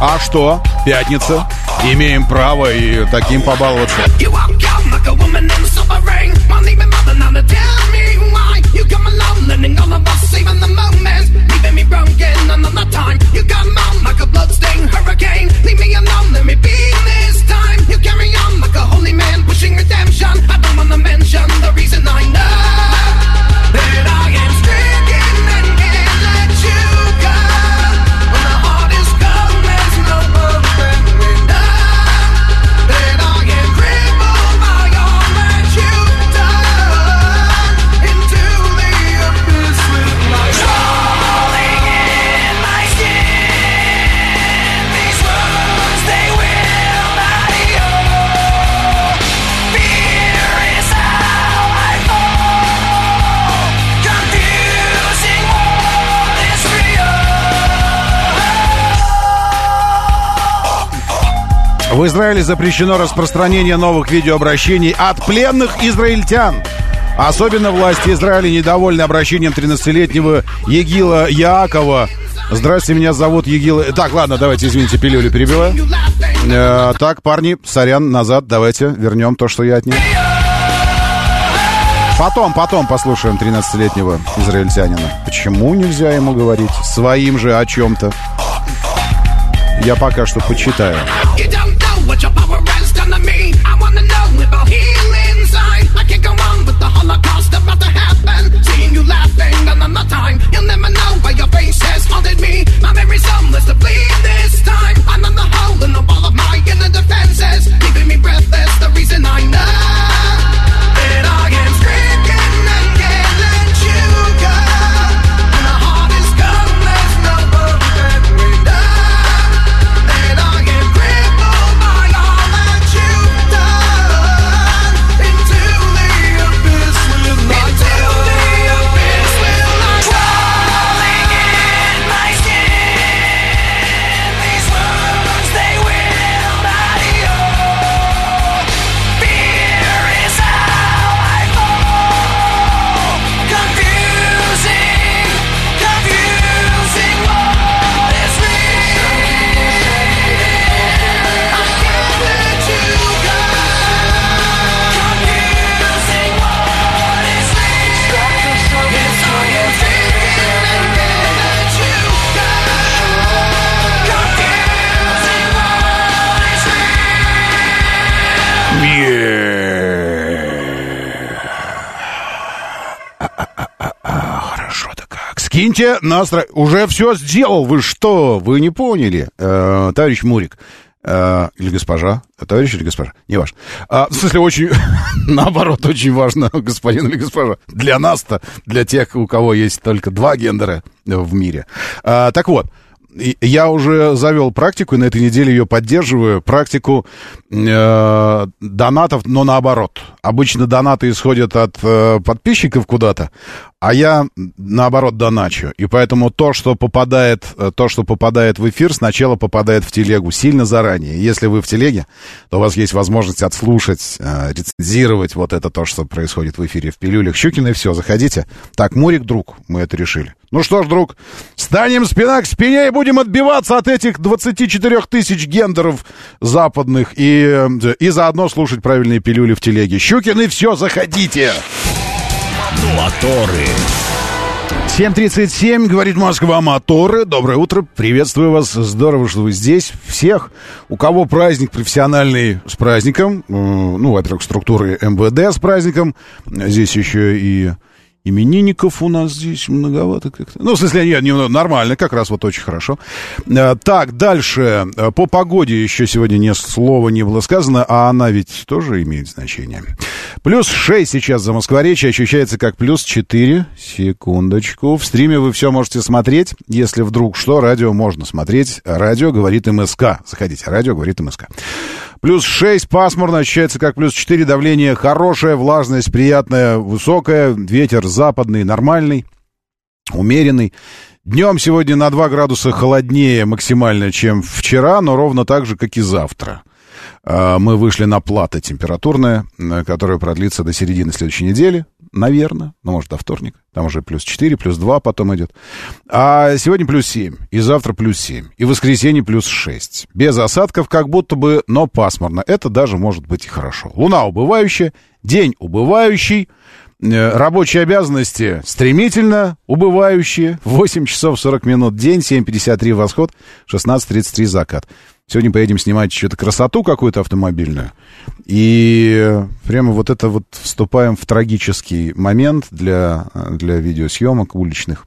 А что? Пятница. Имеем право и таким побаловаться. Pushing В Израиле запрещено распространение новых видеообращений от пленных израильтян. Особенно власти Израиля недовольны обращением 13-летнего Егила Яакова. Здравствуйте, меня зовут Егила... Так, ладно, давайте, извините, пилюлю перебила. Э, так, парни, сорян, назад, давайте вернем то, что я отнял. Потом, потом послушаем 13-летнего израильтянина. Почему нельзя ему говорить своим же о чем-то? Я пока что почитаю. what you? Как? Скиньте настро... Уже все сделал. Вы что? Вы не поняли, Э, товарищ Мурик. Э, или госпожа. Товарищ или госпожа? Не важно. А, в смысле, очень... Наоборот, очень важно, господин или госпожа. Для нас-то, для тех, у кого есть только два гендера в мире. А, так вот, я уже завел практику, и на этой неделе ее поддерживаю. Практику э, донатов, но наоборот. Обычно донаты исходят от э, подписчиков куда-то, а я, наоборот, доначу. И поэтому то, что попадает, э, то, что попадает в эфир, сначала попадает в телегу сильно заранее. Если вы в телеге, то у вас есть возможность отслушать, э, рецензировать вот это то, что происходит в эфире в пилюлях. Щукин и все, заходите. Так, Мурик, друг, мы это решили. Ну что ж, друг, станем спина к спине и будем отбиваться от этих 24 тысяч гендеров западных и, э, и заодно слушать правильные пилюли в телеге. Щукин и все, заходите. Моторы. 7.37, говорит Москва, моторы. Доброе утро, приветствую вас. Здорово, что вы здесь. Всех, у кого праздник профессиональный с праздником. Э, Ну, во-первых, структуры МВД с праздником. Здесь еще и именинников у нас здесь многовато как-то. Ну, в смысле, нет, не, нормально, как раз вот очень хорошо. Э, Так, дальше. Э, По погоде еще сегодня ни слова не было сказано, а она ведь тоже имеет значение. Плюс 6 сейчас за Москворечье ощущается как плюс 4. Секундочку. В стриме вы все можете смотреть. Если вдруг что, радио можно смотреть. Радио говорит МСК. Заходите, радио говорит МСК. Плюс 6, пасмурно, ощущается как плюс 4, давление хорошее, влажность приятная, высокая, ветер западный, нормальный, умеренный. Днем сегодня на 2 градуса холоднее максимально, чем вчера, но ровно так же, как и завтра. А, Мы вышли на плата температурная, которая продлится до середины следующей недели, наверное, ну, может, до вторника. Там уже плюс 4, плюс 2 потом идет. А сегодня плюс 7, и завтра плюс 7, и воскресенье плюс 6. Без осадков как будто бы, но пасмурно. Это даже может быть и хорошо. Луна убывающая, день убывающий, э, рабочие обязанности стремительно убывающие. 8 часов 40 минут день, 7.53 восход, 16.33 закат. Сегодня поедем снимать что-то красоту какую-то автомобильную. И прямо вот это вот вступаем в трагический момент для, для видеосъемок уличных.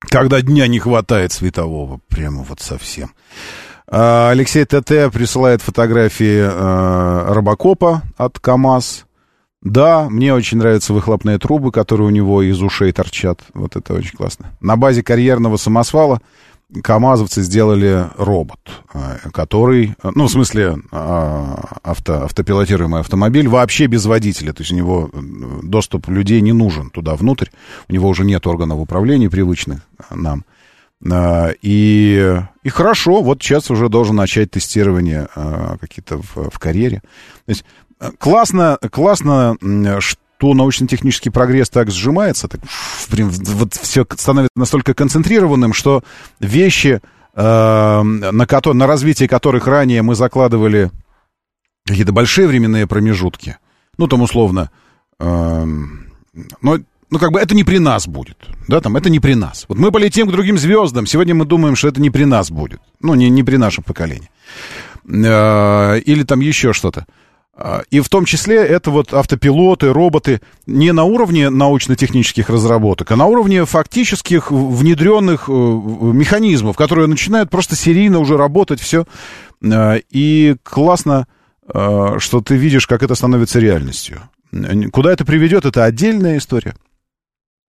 Когда дня не хватает светового, прямо вот совсем. А, Алексей ТТ присылает фотографии а, Робокопа от КАМАЗ. Да, мне очень нравятся выхлопные трубы, которые у него из ушей торчат. Вот это очень классно. На базе карьерного самосвала КАМАЗовцы сделали робот, э, который, э, ну, в смысле, э, авто, автопилотируемый автомобиль, вообще без водителя. То есть у него доступ людей не нужен туда внутрь. У него уже нет органов управления привычных нам. И, и хорошо, вот сейчас уже должен начать тестирование какие-то в, в карьере. То есть классно, классно, что научно-технический прогресс так сжимается, так, прям, вот все становится настолько концентрированным, что вещи, э, на, ко- на развитие которых ранее мы закладывали какие-то большие временные промежутки, ну, там, условно, э, ну, ну, как бы это не при нас будет, да, там, это не при нас. Вот мы полетим к другим звездам, сегодня мы думаем, что это не при нас будет, ну, не, не при нашем поколении. Э, или там еще что-то. И в том числе это вот автопилоты, роботы не на уровне научно-технических разработок, а на уровне фактических внедренных механизмов, которые начинают просто серийно уже работать, все. И классно, что ты видишь, как это становится реальностью. Куда это приведет, это отдельная история.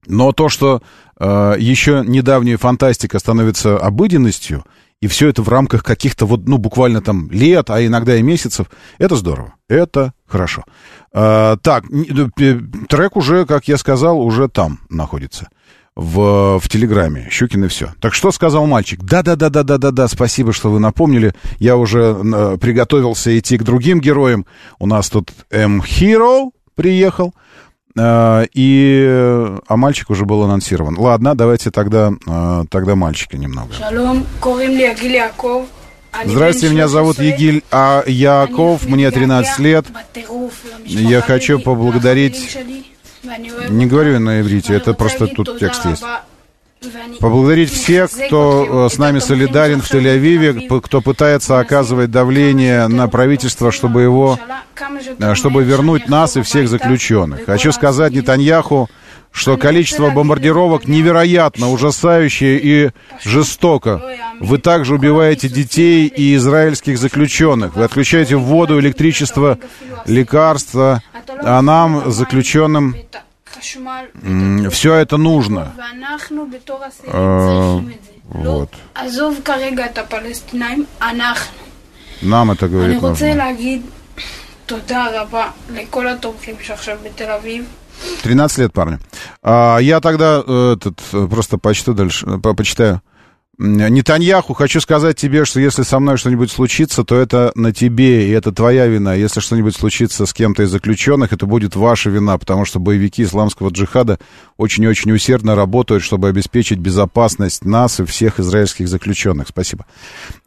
Но то, что еще недавняя фантастика становится обыденностью, и все это в рамках каких-то вот, ну, буквально там лет, а иногда и месяцев, это здорово, это хорошо. А, так, трек уже, как я сказал, уже там находится. В, в Телеграме, Щукин и все. Так что сказал мальчик? Да-да-да-да-да-да-да, спасибо, что вы напомнили. Я уже э, приготовился идти к другим героям. У нас тут М-Hero приехал. И, а мальчик уже был анонсирован. Ладно, давайте тогда, тогда мальчика немного. Здравствуйте, меня зовут Егиль а Яков, мне 13 лет. Я хочу поблагодарить... Не говорю на иврите, это просто тут текст есть. Поблагодарить всех, кто с нами солидарен в Тель-Авиве, кто пытается оказывать давление на правительство, чтобы его, чтобы вернуть нас и всех заключенных. Хочу сказать Нетаньяху, что количество бомбардировок невероятно, ужасающее и жестоко. Вы также убиваете детей и израильских заключенных. Вы отключаете воду, электричество, лекарства, а нам, заключенным, все это нужно. А, вот. Нам это говорит нужно. 13 лет парню. А, я тогда э, этот, э, просто почту дальше, э, по почитаю. Нетаньяху, хочу сказать тебе, что если со мной что-нибудь случится, то это на тебе, и это твоя вина. Если что-нибудь случится с кем-то из заключенных, это будет ваша вина, потому что боевики исламского джихада очень и очень усердно работают, чтобы обеспечить безопасность нас и всех израильских заключенных. Спасибо.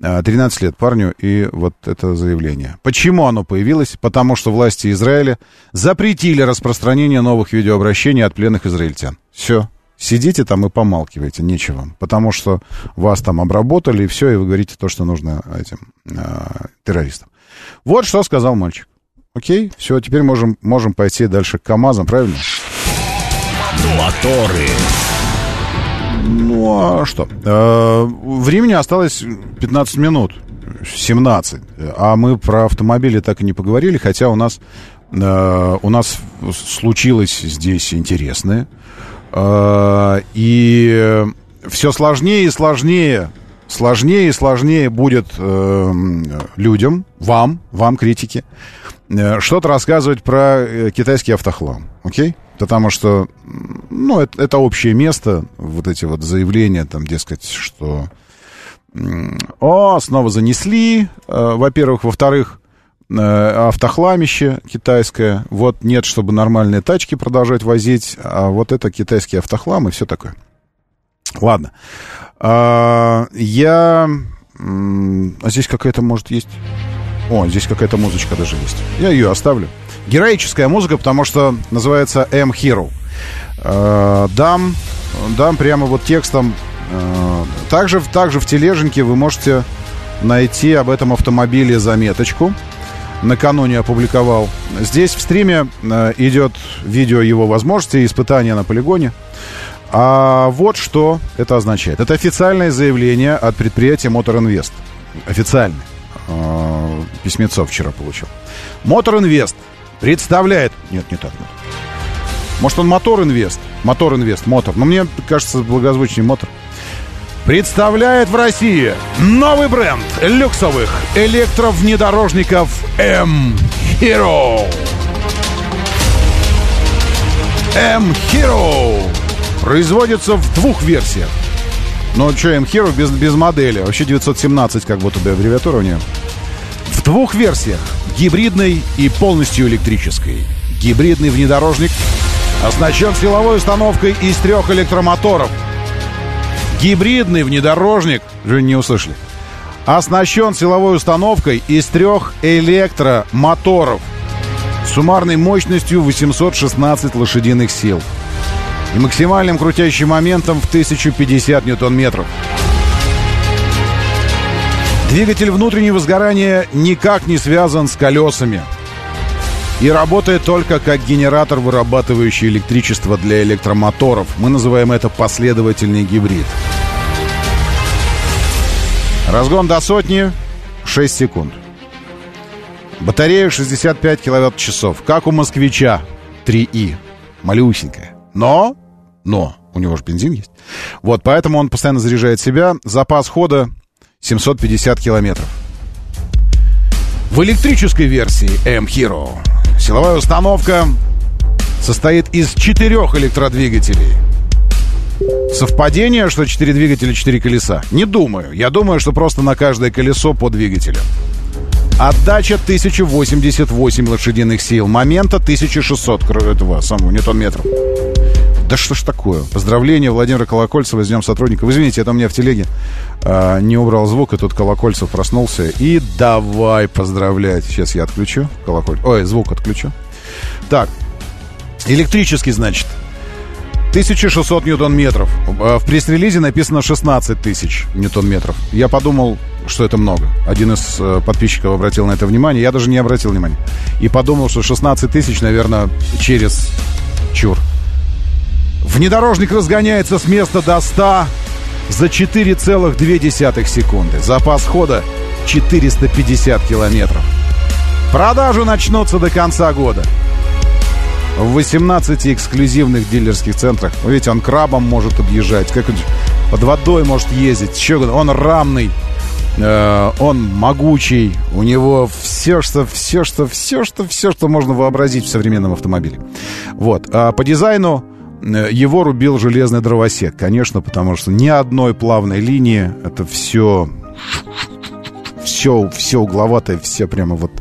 А, 13 лет парню, и вот это заявление. Почему оно появилось? Потому что власти Израиля запретили распространение новых видеообращений от пленных израильтян. Все. Сидите там и помалкивайте, нечего. Потому что вас там обработали, и все, и вы говорите то, что нужно этим э, террористам. Вот что сказал мальчик. Окей, все, теперь можем, можем пойти дальше к КАМАЗам, правильно? Моторы. Ну, а что? Э, времени осталось 15 минут. 17. А мы про автомобили так и не поговорили, хотя у нас, э, у нас случилось здесь интересное. Э, и все сложнее и сложнее, сложнее и сложнее будет э, людям, вам, вам, критики, э, что-то рассказывать про э, китайский автохлам. Окей? Потому что, ну, это, это общее место, вот эти вот заявления, там, дескать, что о, снова занесли, во-первых, во-вторых, автохламище китайское, вот нет, чтобы нормальные тачки продолжать возить, а вот это китайский автохлам и все такое. Ладно. А, я... А здесь какая-то, может, есть... О, здесь какая-то музычка даже есть. Я ее оставлю. Героическая музыка, потому что называется M Hero. Э, Дам, дам прямо вот текстом. Э, Также, также в тележеньке вы можете найти об этом автомобиле заметочку. Накануне опубликовал. Здесь в стриме э, идет видео его возможностей, испытания на полигоне. А вот что это означает. Это официальное заявление от предприятия Invest. Официальное. Э, Письмецо вчера получил. Invest представляет... Нет, не так. Может, он Мотор Инвест? Мотор Инвест, Мотор. Но мне кажется, благозвучнее Мотор. Представляет в России новый бренд люксовых электровнедорожников M-Hero. M-Hero производится в двух версиях. Ну, что, M-Hero без, без модели. Вообще 917, как будто бы аббревиатура у нее. В двух версиях. Гибридной и полностью электрической. Гибридный внедорожник оснащен силовой установкой из трех электромоторов. Гибридный внедорожник, вы не услышали, оснащен силовой установкой из трех электромоторов суммарной мощностью 816 лошадиных сил и максимальным крутящим моментом в 1050 ньютон-метров. Двигатель внутреннего сгорания никак не связан с колесами и работает только как генератор, вырабатывающий электричество для электромоторов. Мы называем это последовательный гибрид. Разгон до сотни 6 секунд. Батарея 65 киловатт-часов, как у москвича 3И. Малюсенькая. Но, но, у него же бензин есть. Вот, поэтому он постоянно заряжает себя. Запас хода 750 километров. В электрической версии M-Hero силовая установка состоит из четырех электродвигателей. Совпадение, что четыре двигателя, четыре колеса? Не думаю. Я думаю, что просто на каждое колесо по двигателю. Отдача 1088 лошадиных сил. Момента 1600 кр- этого самого ньютон-метров. Да что ж такое? Поздравления Владимира Колокольцева с Днем сотрудника. Извините, это у меня в телеге а, не убрал звук, и тут Колокольцев проснулся. И давай поздравлять. Сейчас я отключу колоколь. Ой, звук отключу. Так, электрический, значит. 1600 ньютон-метров. А В пресс-релизе написано 16 тысяч ньютон-метров. Я подумал, что это много. Один из э, подписчиков обратил на это внимание. Я даже не обратил внимания. И подумал, что 16 тысяч, наверное, через чур. Внедорожник разгоняется с места до 100 за 4,2 секунды. Запас хода 450 километров. Продажи начнутся до конца года. В 18 эксклюзивных дилерских центрах. Вы видите, он крабом может объезжать. Как под водой может ездить. Еще он рамный. Э, он могучий, у него все, что, все, что, все, что, все, что можно вообразить в современном автомобиле. Вот. А по дизайну э, его рубил железный дровосек, конечно, потому что ни одной плавной линии, это все, все, все угловатое, все прямо вот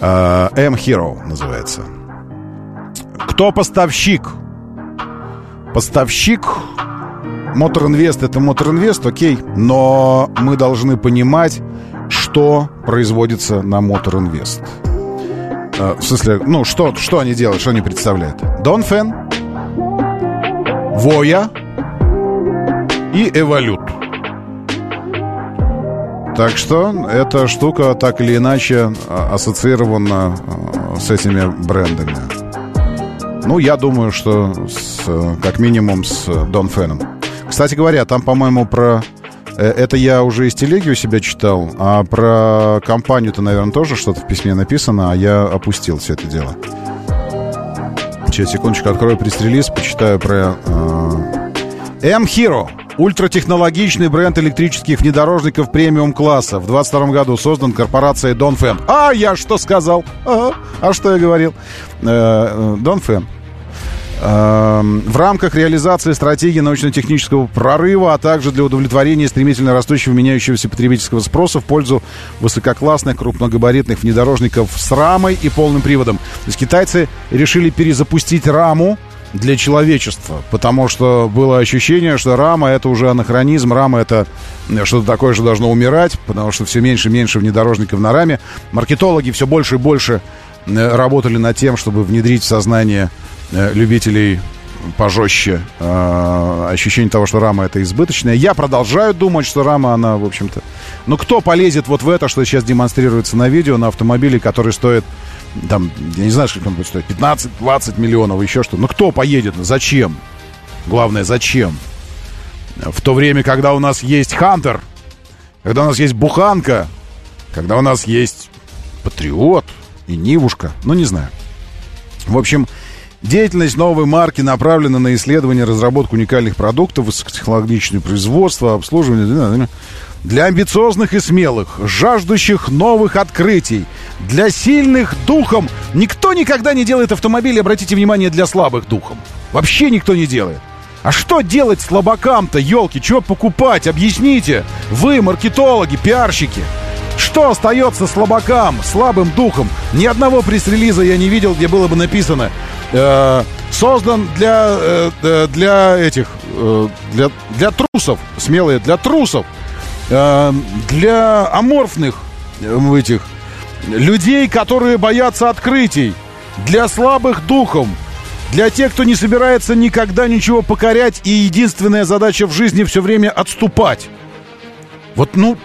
э, M-Hero называется. Кто поставщик? Поставщик Мотор Инвест это Мотор Инвест, окей, но мы должны понимать, что производится на Мотор Инвест. В смысле, ну, что, что они делают, что они представляют? Донфен, Воя и Эволют. Так что эта штука так или иначе а, ассоциирована а, с этими брендами. Ну, я думаю, что с, как минимум с Донфеном. Кстати говоря, там, по-моему, про... э, Это я уже из телеги у себя читал, а про компанию-то, наверное, тоже что-то в письме написано, а я опустил все это дело. Сейчас, секундочку, открою пресс-релиз, почитаю про... Э... M-Hero. Ультратехнологичный бренд электрических внедорожников премиум-класса. В 22 году создан корпорацией Донфен. А я что сказал? А, а что я говорил? Донфен. Э, Эм, в рамках реализации стратегии научно-технического прорыва, а также для удовлетворения стремительно растущего меняющегося потребительского спроса в пользу высококлассных крупногабаритных внедорожников с рамой и полным приводом. То есть китайцы решили перезапустить раму для человечества, потому что было ощущение, что рама это уже анахронизм, рама это что-то такое, что должно умирать, потому что все меньше и меньше внедорожников на раме. Маркетологи все больше и больше э, работали над тем, чтобы внедрить в сознание Э, любителей пожестче э, ощущение того, что рама это избыточная. Я продолжаю думать, что рама, она, в общем-то... Ну, кто полезет вот в это, что сейчас демонстрируется на видео, на автомобиле, который стоит, там, я не знаю, сколько он будет стоить, 15-20 миллионов, еще что. Ну, кто поедет? Зачем? Главное, зачем? В то время, когда у нас есть Хантер, когда у нас есть Буханка, когда у нас есть Патриот и Нивушка, ну, не знаю. В общем, Деятельность новой марки направлена на исследование разработку уникальных продуктов, высокотехнологичное производство, обслуживание для амбициозных и смелых, жаждущих новых открытий, для сильных духом. Никто никогда не делает автомобили, обратите внимание, для слабых духом. Вообще никто не делает. А что делать слабакам-то, елки? Чего покупать? Объясните. Вы, маркетологи, пиарщики. Что остается слабакам, слабым духом? Ни одного пресс-релиза я не видел, где было бы написано э, создан для, э, для этих, э, для, для трусов, смелые, для трусов, э, для аморфных э, этих людей, которые боятся открытий, для слабых духом, для тех, кто не собирается никогда ничего покорять, и единственная задача в жизни все время отступать. Вот, ну,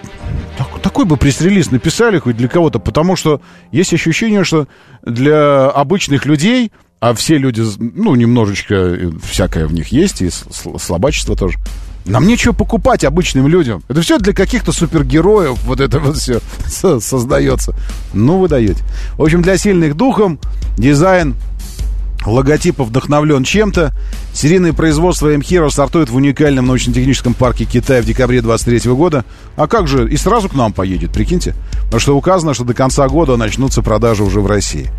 так, такой бы пресс-релиз написали хоть для кого-то, потому что есть ощущение, что для обычных людей а все люди, ну, немножечко э, всякое в них есть, и слабачество тоже. Нам нечего покупать обычным людям. Это все для каких-то супергероев, вот это вот все создается. Ну, вы даете. В общем, для сильных духом дизайн логотипа вдохновлен чем-то. Серийное производство M-Hero стартует в уникальном научно-техническом парке Китая в декабре 23 года. А как же? И сразу к нам поедет, прикиньте. Потому что указано, что до конца года начнутся продажи уже в России.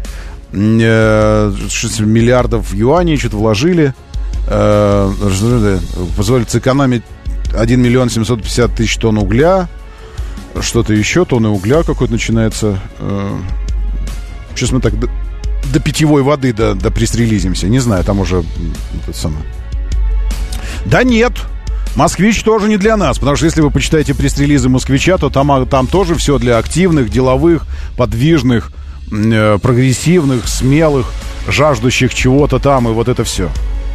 Э, миллиардов юаней что-то вложили. Э, позволит сэкономить 1 миллион 750 тысяч тонн угля. Что-то еще, тонны угля какой-то начинается. Э, сейчас мы так до, до питьевой воды до, до пристрелизимся. Не знаю, там уже... Это самое. Да нет, Москвич тоже не для нас, потому что если вы почитаете пресс-релизы москвича, то там, там тоже все для активных, деловых, подвижных, Э, прогрессивных, смелых, жаждущих чего-то там, и вот это все.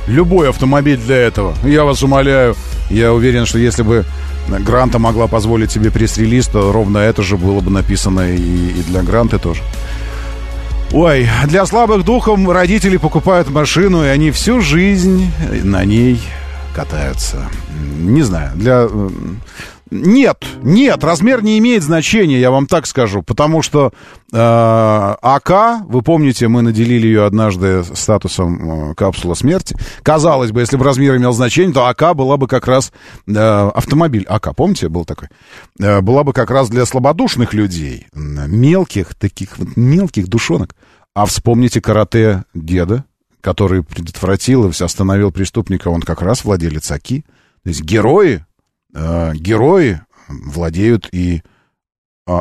Любой автомобиль для этого. Я вас умоляю, я уверен, что если бы Гранта могла позволить себе пресс-релиз, то ровно это же было бы написано и, и для Гранты тоже. Ой, для слабых духом родители покупают машину, и они всю жизнь на ней катаются. Не знаю, для... Нет, нет, размер не имеет значения, я вам так скажу, потому что э, АК, вы помните, мы наделили ее однажды статусом э, капсула смерти. Казалось бы, если бы размер имел значение, то АК была бы как раз э, автомобиль АК, помните, был такой, э, была бы как раз для слабодушных людей, мелких таких вот мелких душонок. А вспомните карате деда, который предотвратил и остановил преступника, он как раз владелец АКИ. То есть герои э, герои владеют и э,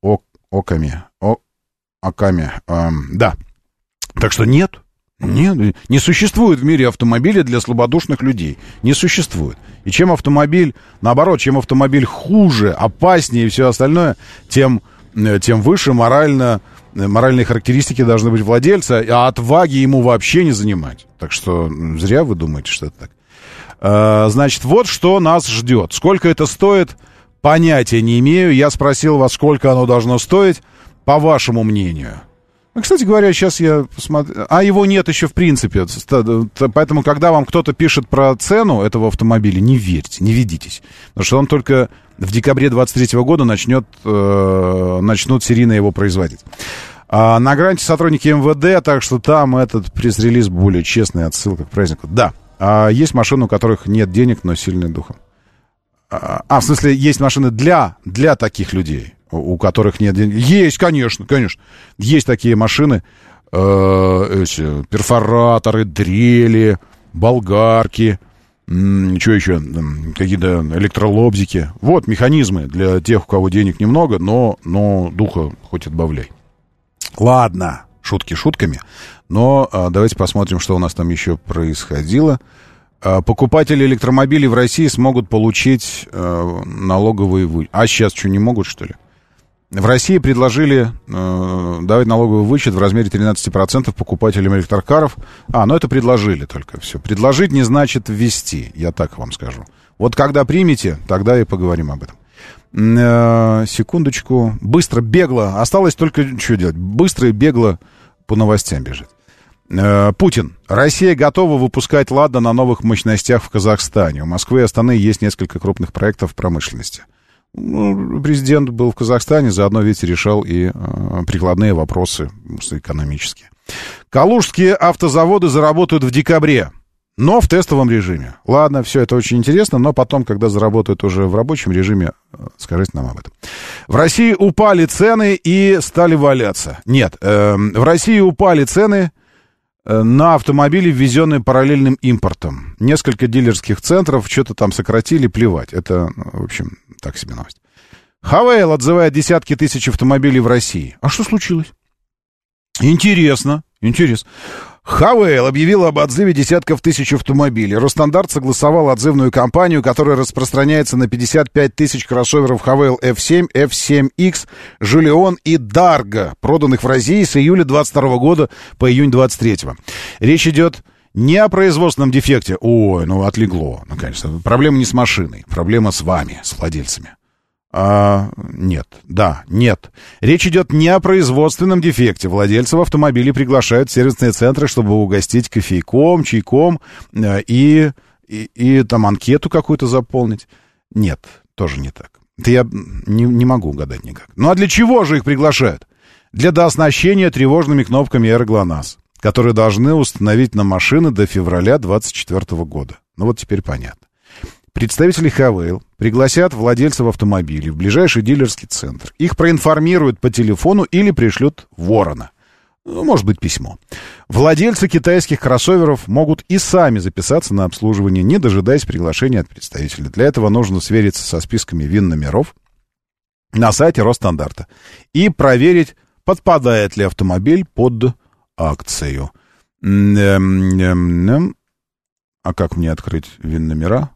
ок, оками, о, оками, э, да. Так что нет, нет, не существует в мире автомобиля для слабодушных людей. Не существует. И чем автомобиль, наоборот, чем автомобиль хуже, опаснее и все остальное, тем, э, тем выше морально, э, моральные характеристики должны быть владельца, а отваги ему вообще не занимать. Так что зря вы думаете, что это так. Э, значит, вот что нас ждет. Сколько это стоит, понятия не имею. Я спросил вас, сколько оно должно стоить, по вашему мнению. Ну, кстати говоря, сейчас я посмотрю... А его нет еще в принципе. Поэтому, когда вам кто-то пишет про цену этого автомобиля, не верьте, не ведитесь. Потому что он только в декабре 23 года начнет, э, начнут серийно его производить. А на гранте сотрудники МВД, так что там этот пресс-релиз более честный, отсылка к празднику. Да, а есть машины, у которых нет денег, но сильные духом. А, а, в смысле, есть машины для, для таких людей, у которых нет денег. Есть, конечно, конечно. Есть такие машины, э, эти, перфораторы, дрели, болгарки, что еще, какие-то электролобзики. Вот механизмы для тех, у кого денег немного, но, но духа хоть отбавляй. Ладно, шутки шутками. Но а, давайте посмотрим, что у нас там еще происходило. А, покупатели электромобилей в России смогут получить а, налоговые вы... А сейчас что, не могут, что ли? В России предложили э, давать налоговый вычет в размере 13% покупателям электрокаров. А, ну это предложили только все. Предложить не значит ввести, я так вам скажу. Вот когда примете, тогда и поговорим об этом. Э, секундочку. Быстро, бегло. Осталось только что делать? Быстро и бегло по новостям бежит. Э, Путин. Россия готова выпускать «Лада» на новых мощностях в Казахстане. У Москвы и Астаны есть несколько крупных проектов промышленности. Ну, президент был в Казахстане, заодно, видите, решал и э, прикладные вопросы экономические. Калужские автозаводы заработают в декабре, но в тестовом режиме. Ладно, все это очень интересно, но потом, когда заработают уже в рабочем режиме, э, скажите нам об этом. В России упали цены и стали валяться. Нет, э, в России упали цены Э, на автомобили, ввезенные параллельным импортом. Несколько дилерских центров что-то там сократили, плевать. Это, ну, в общем, так себе новость. Хавейл отзывает десятки тысяч автомобилей в России. А что случилось? Интересно, интересно. Хавейл объявил об отзыве десятков тысяч автомобилей. Ростандарт согласовал отзывную кампанию, которая распространяется на 55 тысяч кроссоверов Хавейл F7, F7X, Жулион и Дарго, проданных в России с июля 22 года по июнь 23. Речь идет не о производственном дефекте. Ой, ну отлегло, наконец-то. Проблема не с машиной, проблема с вами, с владельцами. А, нет, да, нет. Речь идет не о производственном дефекте. Владельцев автомобилей приглашают в сервисные центры, чтобы угостить кофейком, чайком э, и, и, и там анкету какую-то заполнить. Нет, тоже не так. Это я не, не могу угадать никак. Ну а для чего же их приглашают? Для дооснащения тревожными кнопками «Эроглонасс», которые должны установить на машины до февраля 2024 года. Ну вот теперь понятно. Представители Хавейл пригласят владельцев автомобилей в ближайший дилерский центр. Их проинформируют по телефону или пришлют ворона. Ну, может быть, письмо. Владельцы китайских кроссоверов могут и сами записаться на обслуживание, не дожидаясь приглашения от представителя. Для этого нужно свериться со списками ВИН-номеров на сайте Росстандарта и проверить, подпадает ли автомобиль под акцию. А как мне открыть ВИН-номера?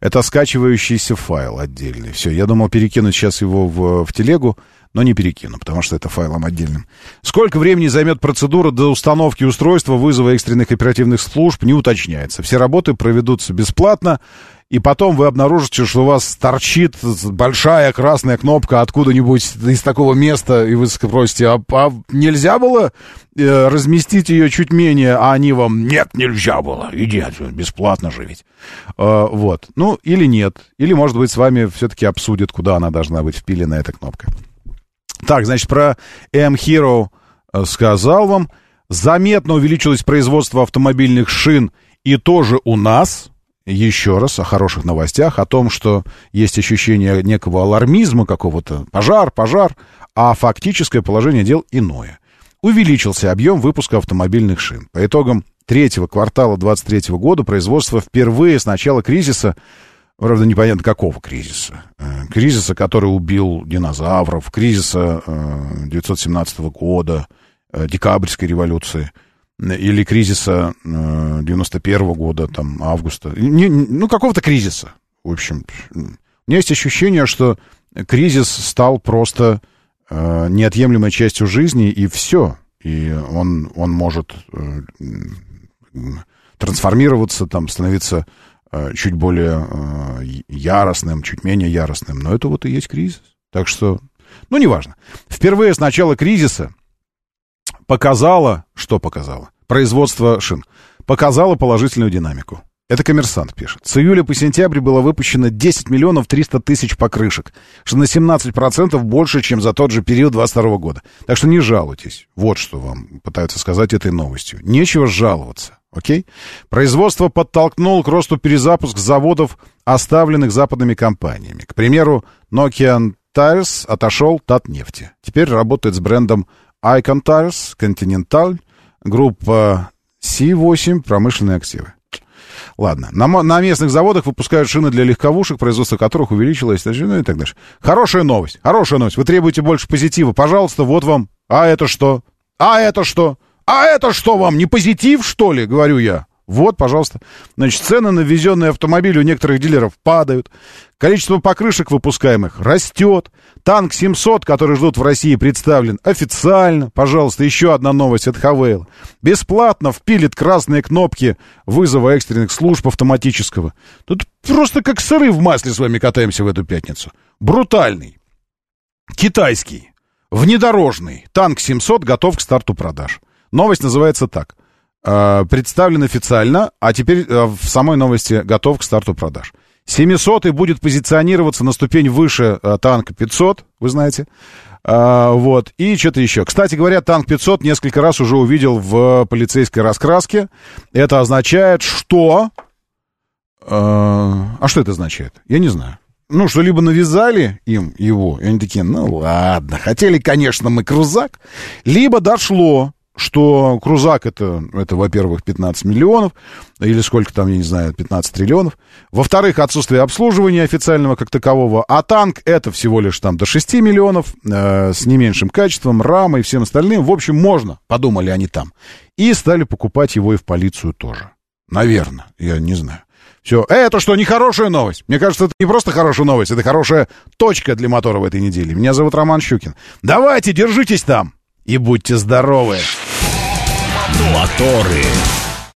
Это скачивающийся файл отдельный. Все, я думал перекинуть сейчас его в, в телегу, но не перекину, потому что это файлом отдельным. Сколько времени займет процедура до установки устройства, вызова экстренных оперативных служб, не уточняется. Все работы проведутся бесплатно и потом вы обнаружите, что у вас торчит большая красная кнопка откуда-нибудь из такого места, и вы спросите, а, а нельзя было э, разместить ее чуть менее, а они вам, нет, нельзя было, иди отсюда, бесплатно ведь. Э, вот, ну, или нет, или, может быть, с вами все-таки обсудят, куда она должна быть впилена, эта кнопка. Так, значит, про M-Hero э, сказал вам, заметно увеличилось производство автомобильных шин, и тоже у нас, еще раз о хороших новостях, о том, что есть ощущение некого алармизма какого-то, пожар, пожар, а фактическое положение дел иное. Увеличился объем выпуска автомобильных шин. По итогам третьего квартала 2023 года производство впервые с начала кризиса, правда, непонятно какого кризиса, э, кризиса, который убил динозавров, кризиса 1917 э, года, э, декабрьской революции – или кризиса э, 91 -го года, там, августа. Не, ну, какого-то кризиса. В общем, у меня есть ощущение, что кризис стал просто э, неотъемлемой частью жизни, и все. И он, он может э, трансформироваться, там, становиться э, чуть более э, яростным, чуть менее яростным. Но это вот и есть кризис. Так что, ну, неважно. Впервые с начала кризиса показало, что показало? Производство шин. Показало положительную динамику. Это коммерсант пишет. С июля по сентябрь было выпущено 10 миллионов 300 тысяч покрышек, что на 17% больше, чем за тот же период 22 года. Так что не жалуйтесь. Вот что вам пытаются сказать этой новостью. Нечего жаловаться. Окей? Производство подтолкнуло к росту перезапуск заводов, оставленных западными компаниями. К примеру, Nokian Tires отошел Татнефти. Теперь работает с брендом Icon Tires, Continental, группа C8, промышленные активы. Ладно. На, на местных заводах выпускают шины для легковушек, производство которых увеличилось, ну и так дальше. Хорошая новость. Хорошая новость. Вы требуете больше позитива. Пожалуйста, вот вам. А это что? А это что? А это что вам? Не позитив, что ли? Говорю я. Вот, пожалуйста. Значит, цены на ввезенные автомобили у некоторых дилеров падают. Количество покрышек выпускаемых растет. Танк 700, который ждут в России, представлен официально. Пожалуйста, еще одна новость от Хавейла. Бесплатно впилит красные кнопки вызова экстренных служб автоматического. Тут просто как сыры в масле с вами катаемся в эту пятницу. Брутальный. Китайский. Внедорожный. Танк 700 готов к старту продаж. Новость называется так. Э, представлен официально, а теперь э, в самой новости готов к старту продаж. 700 будет позиционироваться на ступень выше э, танка 500, вы знаете. Вот, и что-то еще. Кстати говоря, танк 500 несколько раз уже увидел в полицейской раскраске. Это означает, что... А что это означает? Я не знаю. Ну, что либо навязали им его, и они такие, ну ладно, хотели, конечно, мы крузак, либо дошло, что крузак это, это, во-первых, 15 миллионов, или сколько там, я не знаю, 15 триллионов. Во-вторых, отсутствие обслуживания официального как такового. А танк это всего лишь там до 6 миллионов, э, с не меньшим качеством, рамой и всем остальным. В общем, можно, подумали они там. И стали покупать его и в полицию тоже. Наверное, я не знаю. Все. Это что, не хорошая новость? Мне кажется, это не просто хорошая новость, это хорошая точка для мотора в этой неделе. Меня зовут Роман Щукин. Давайте, держитесь там и будьте здоровы. Моторы.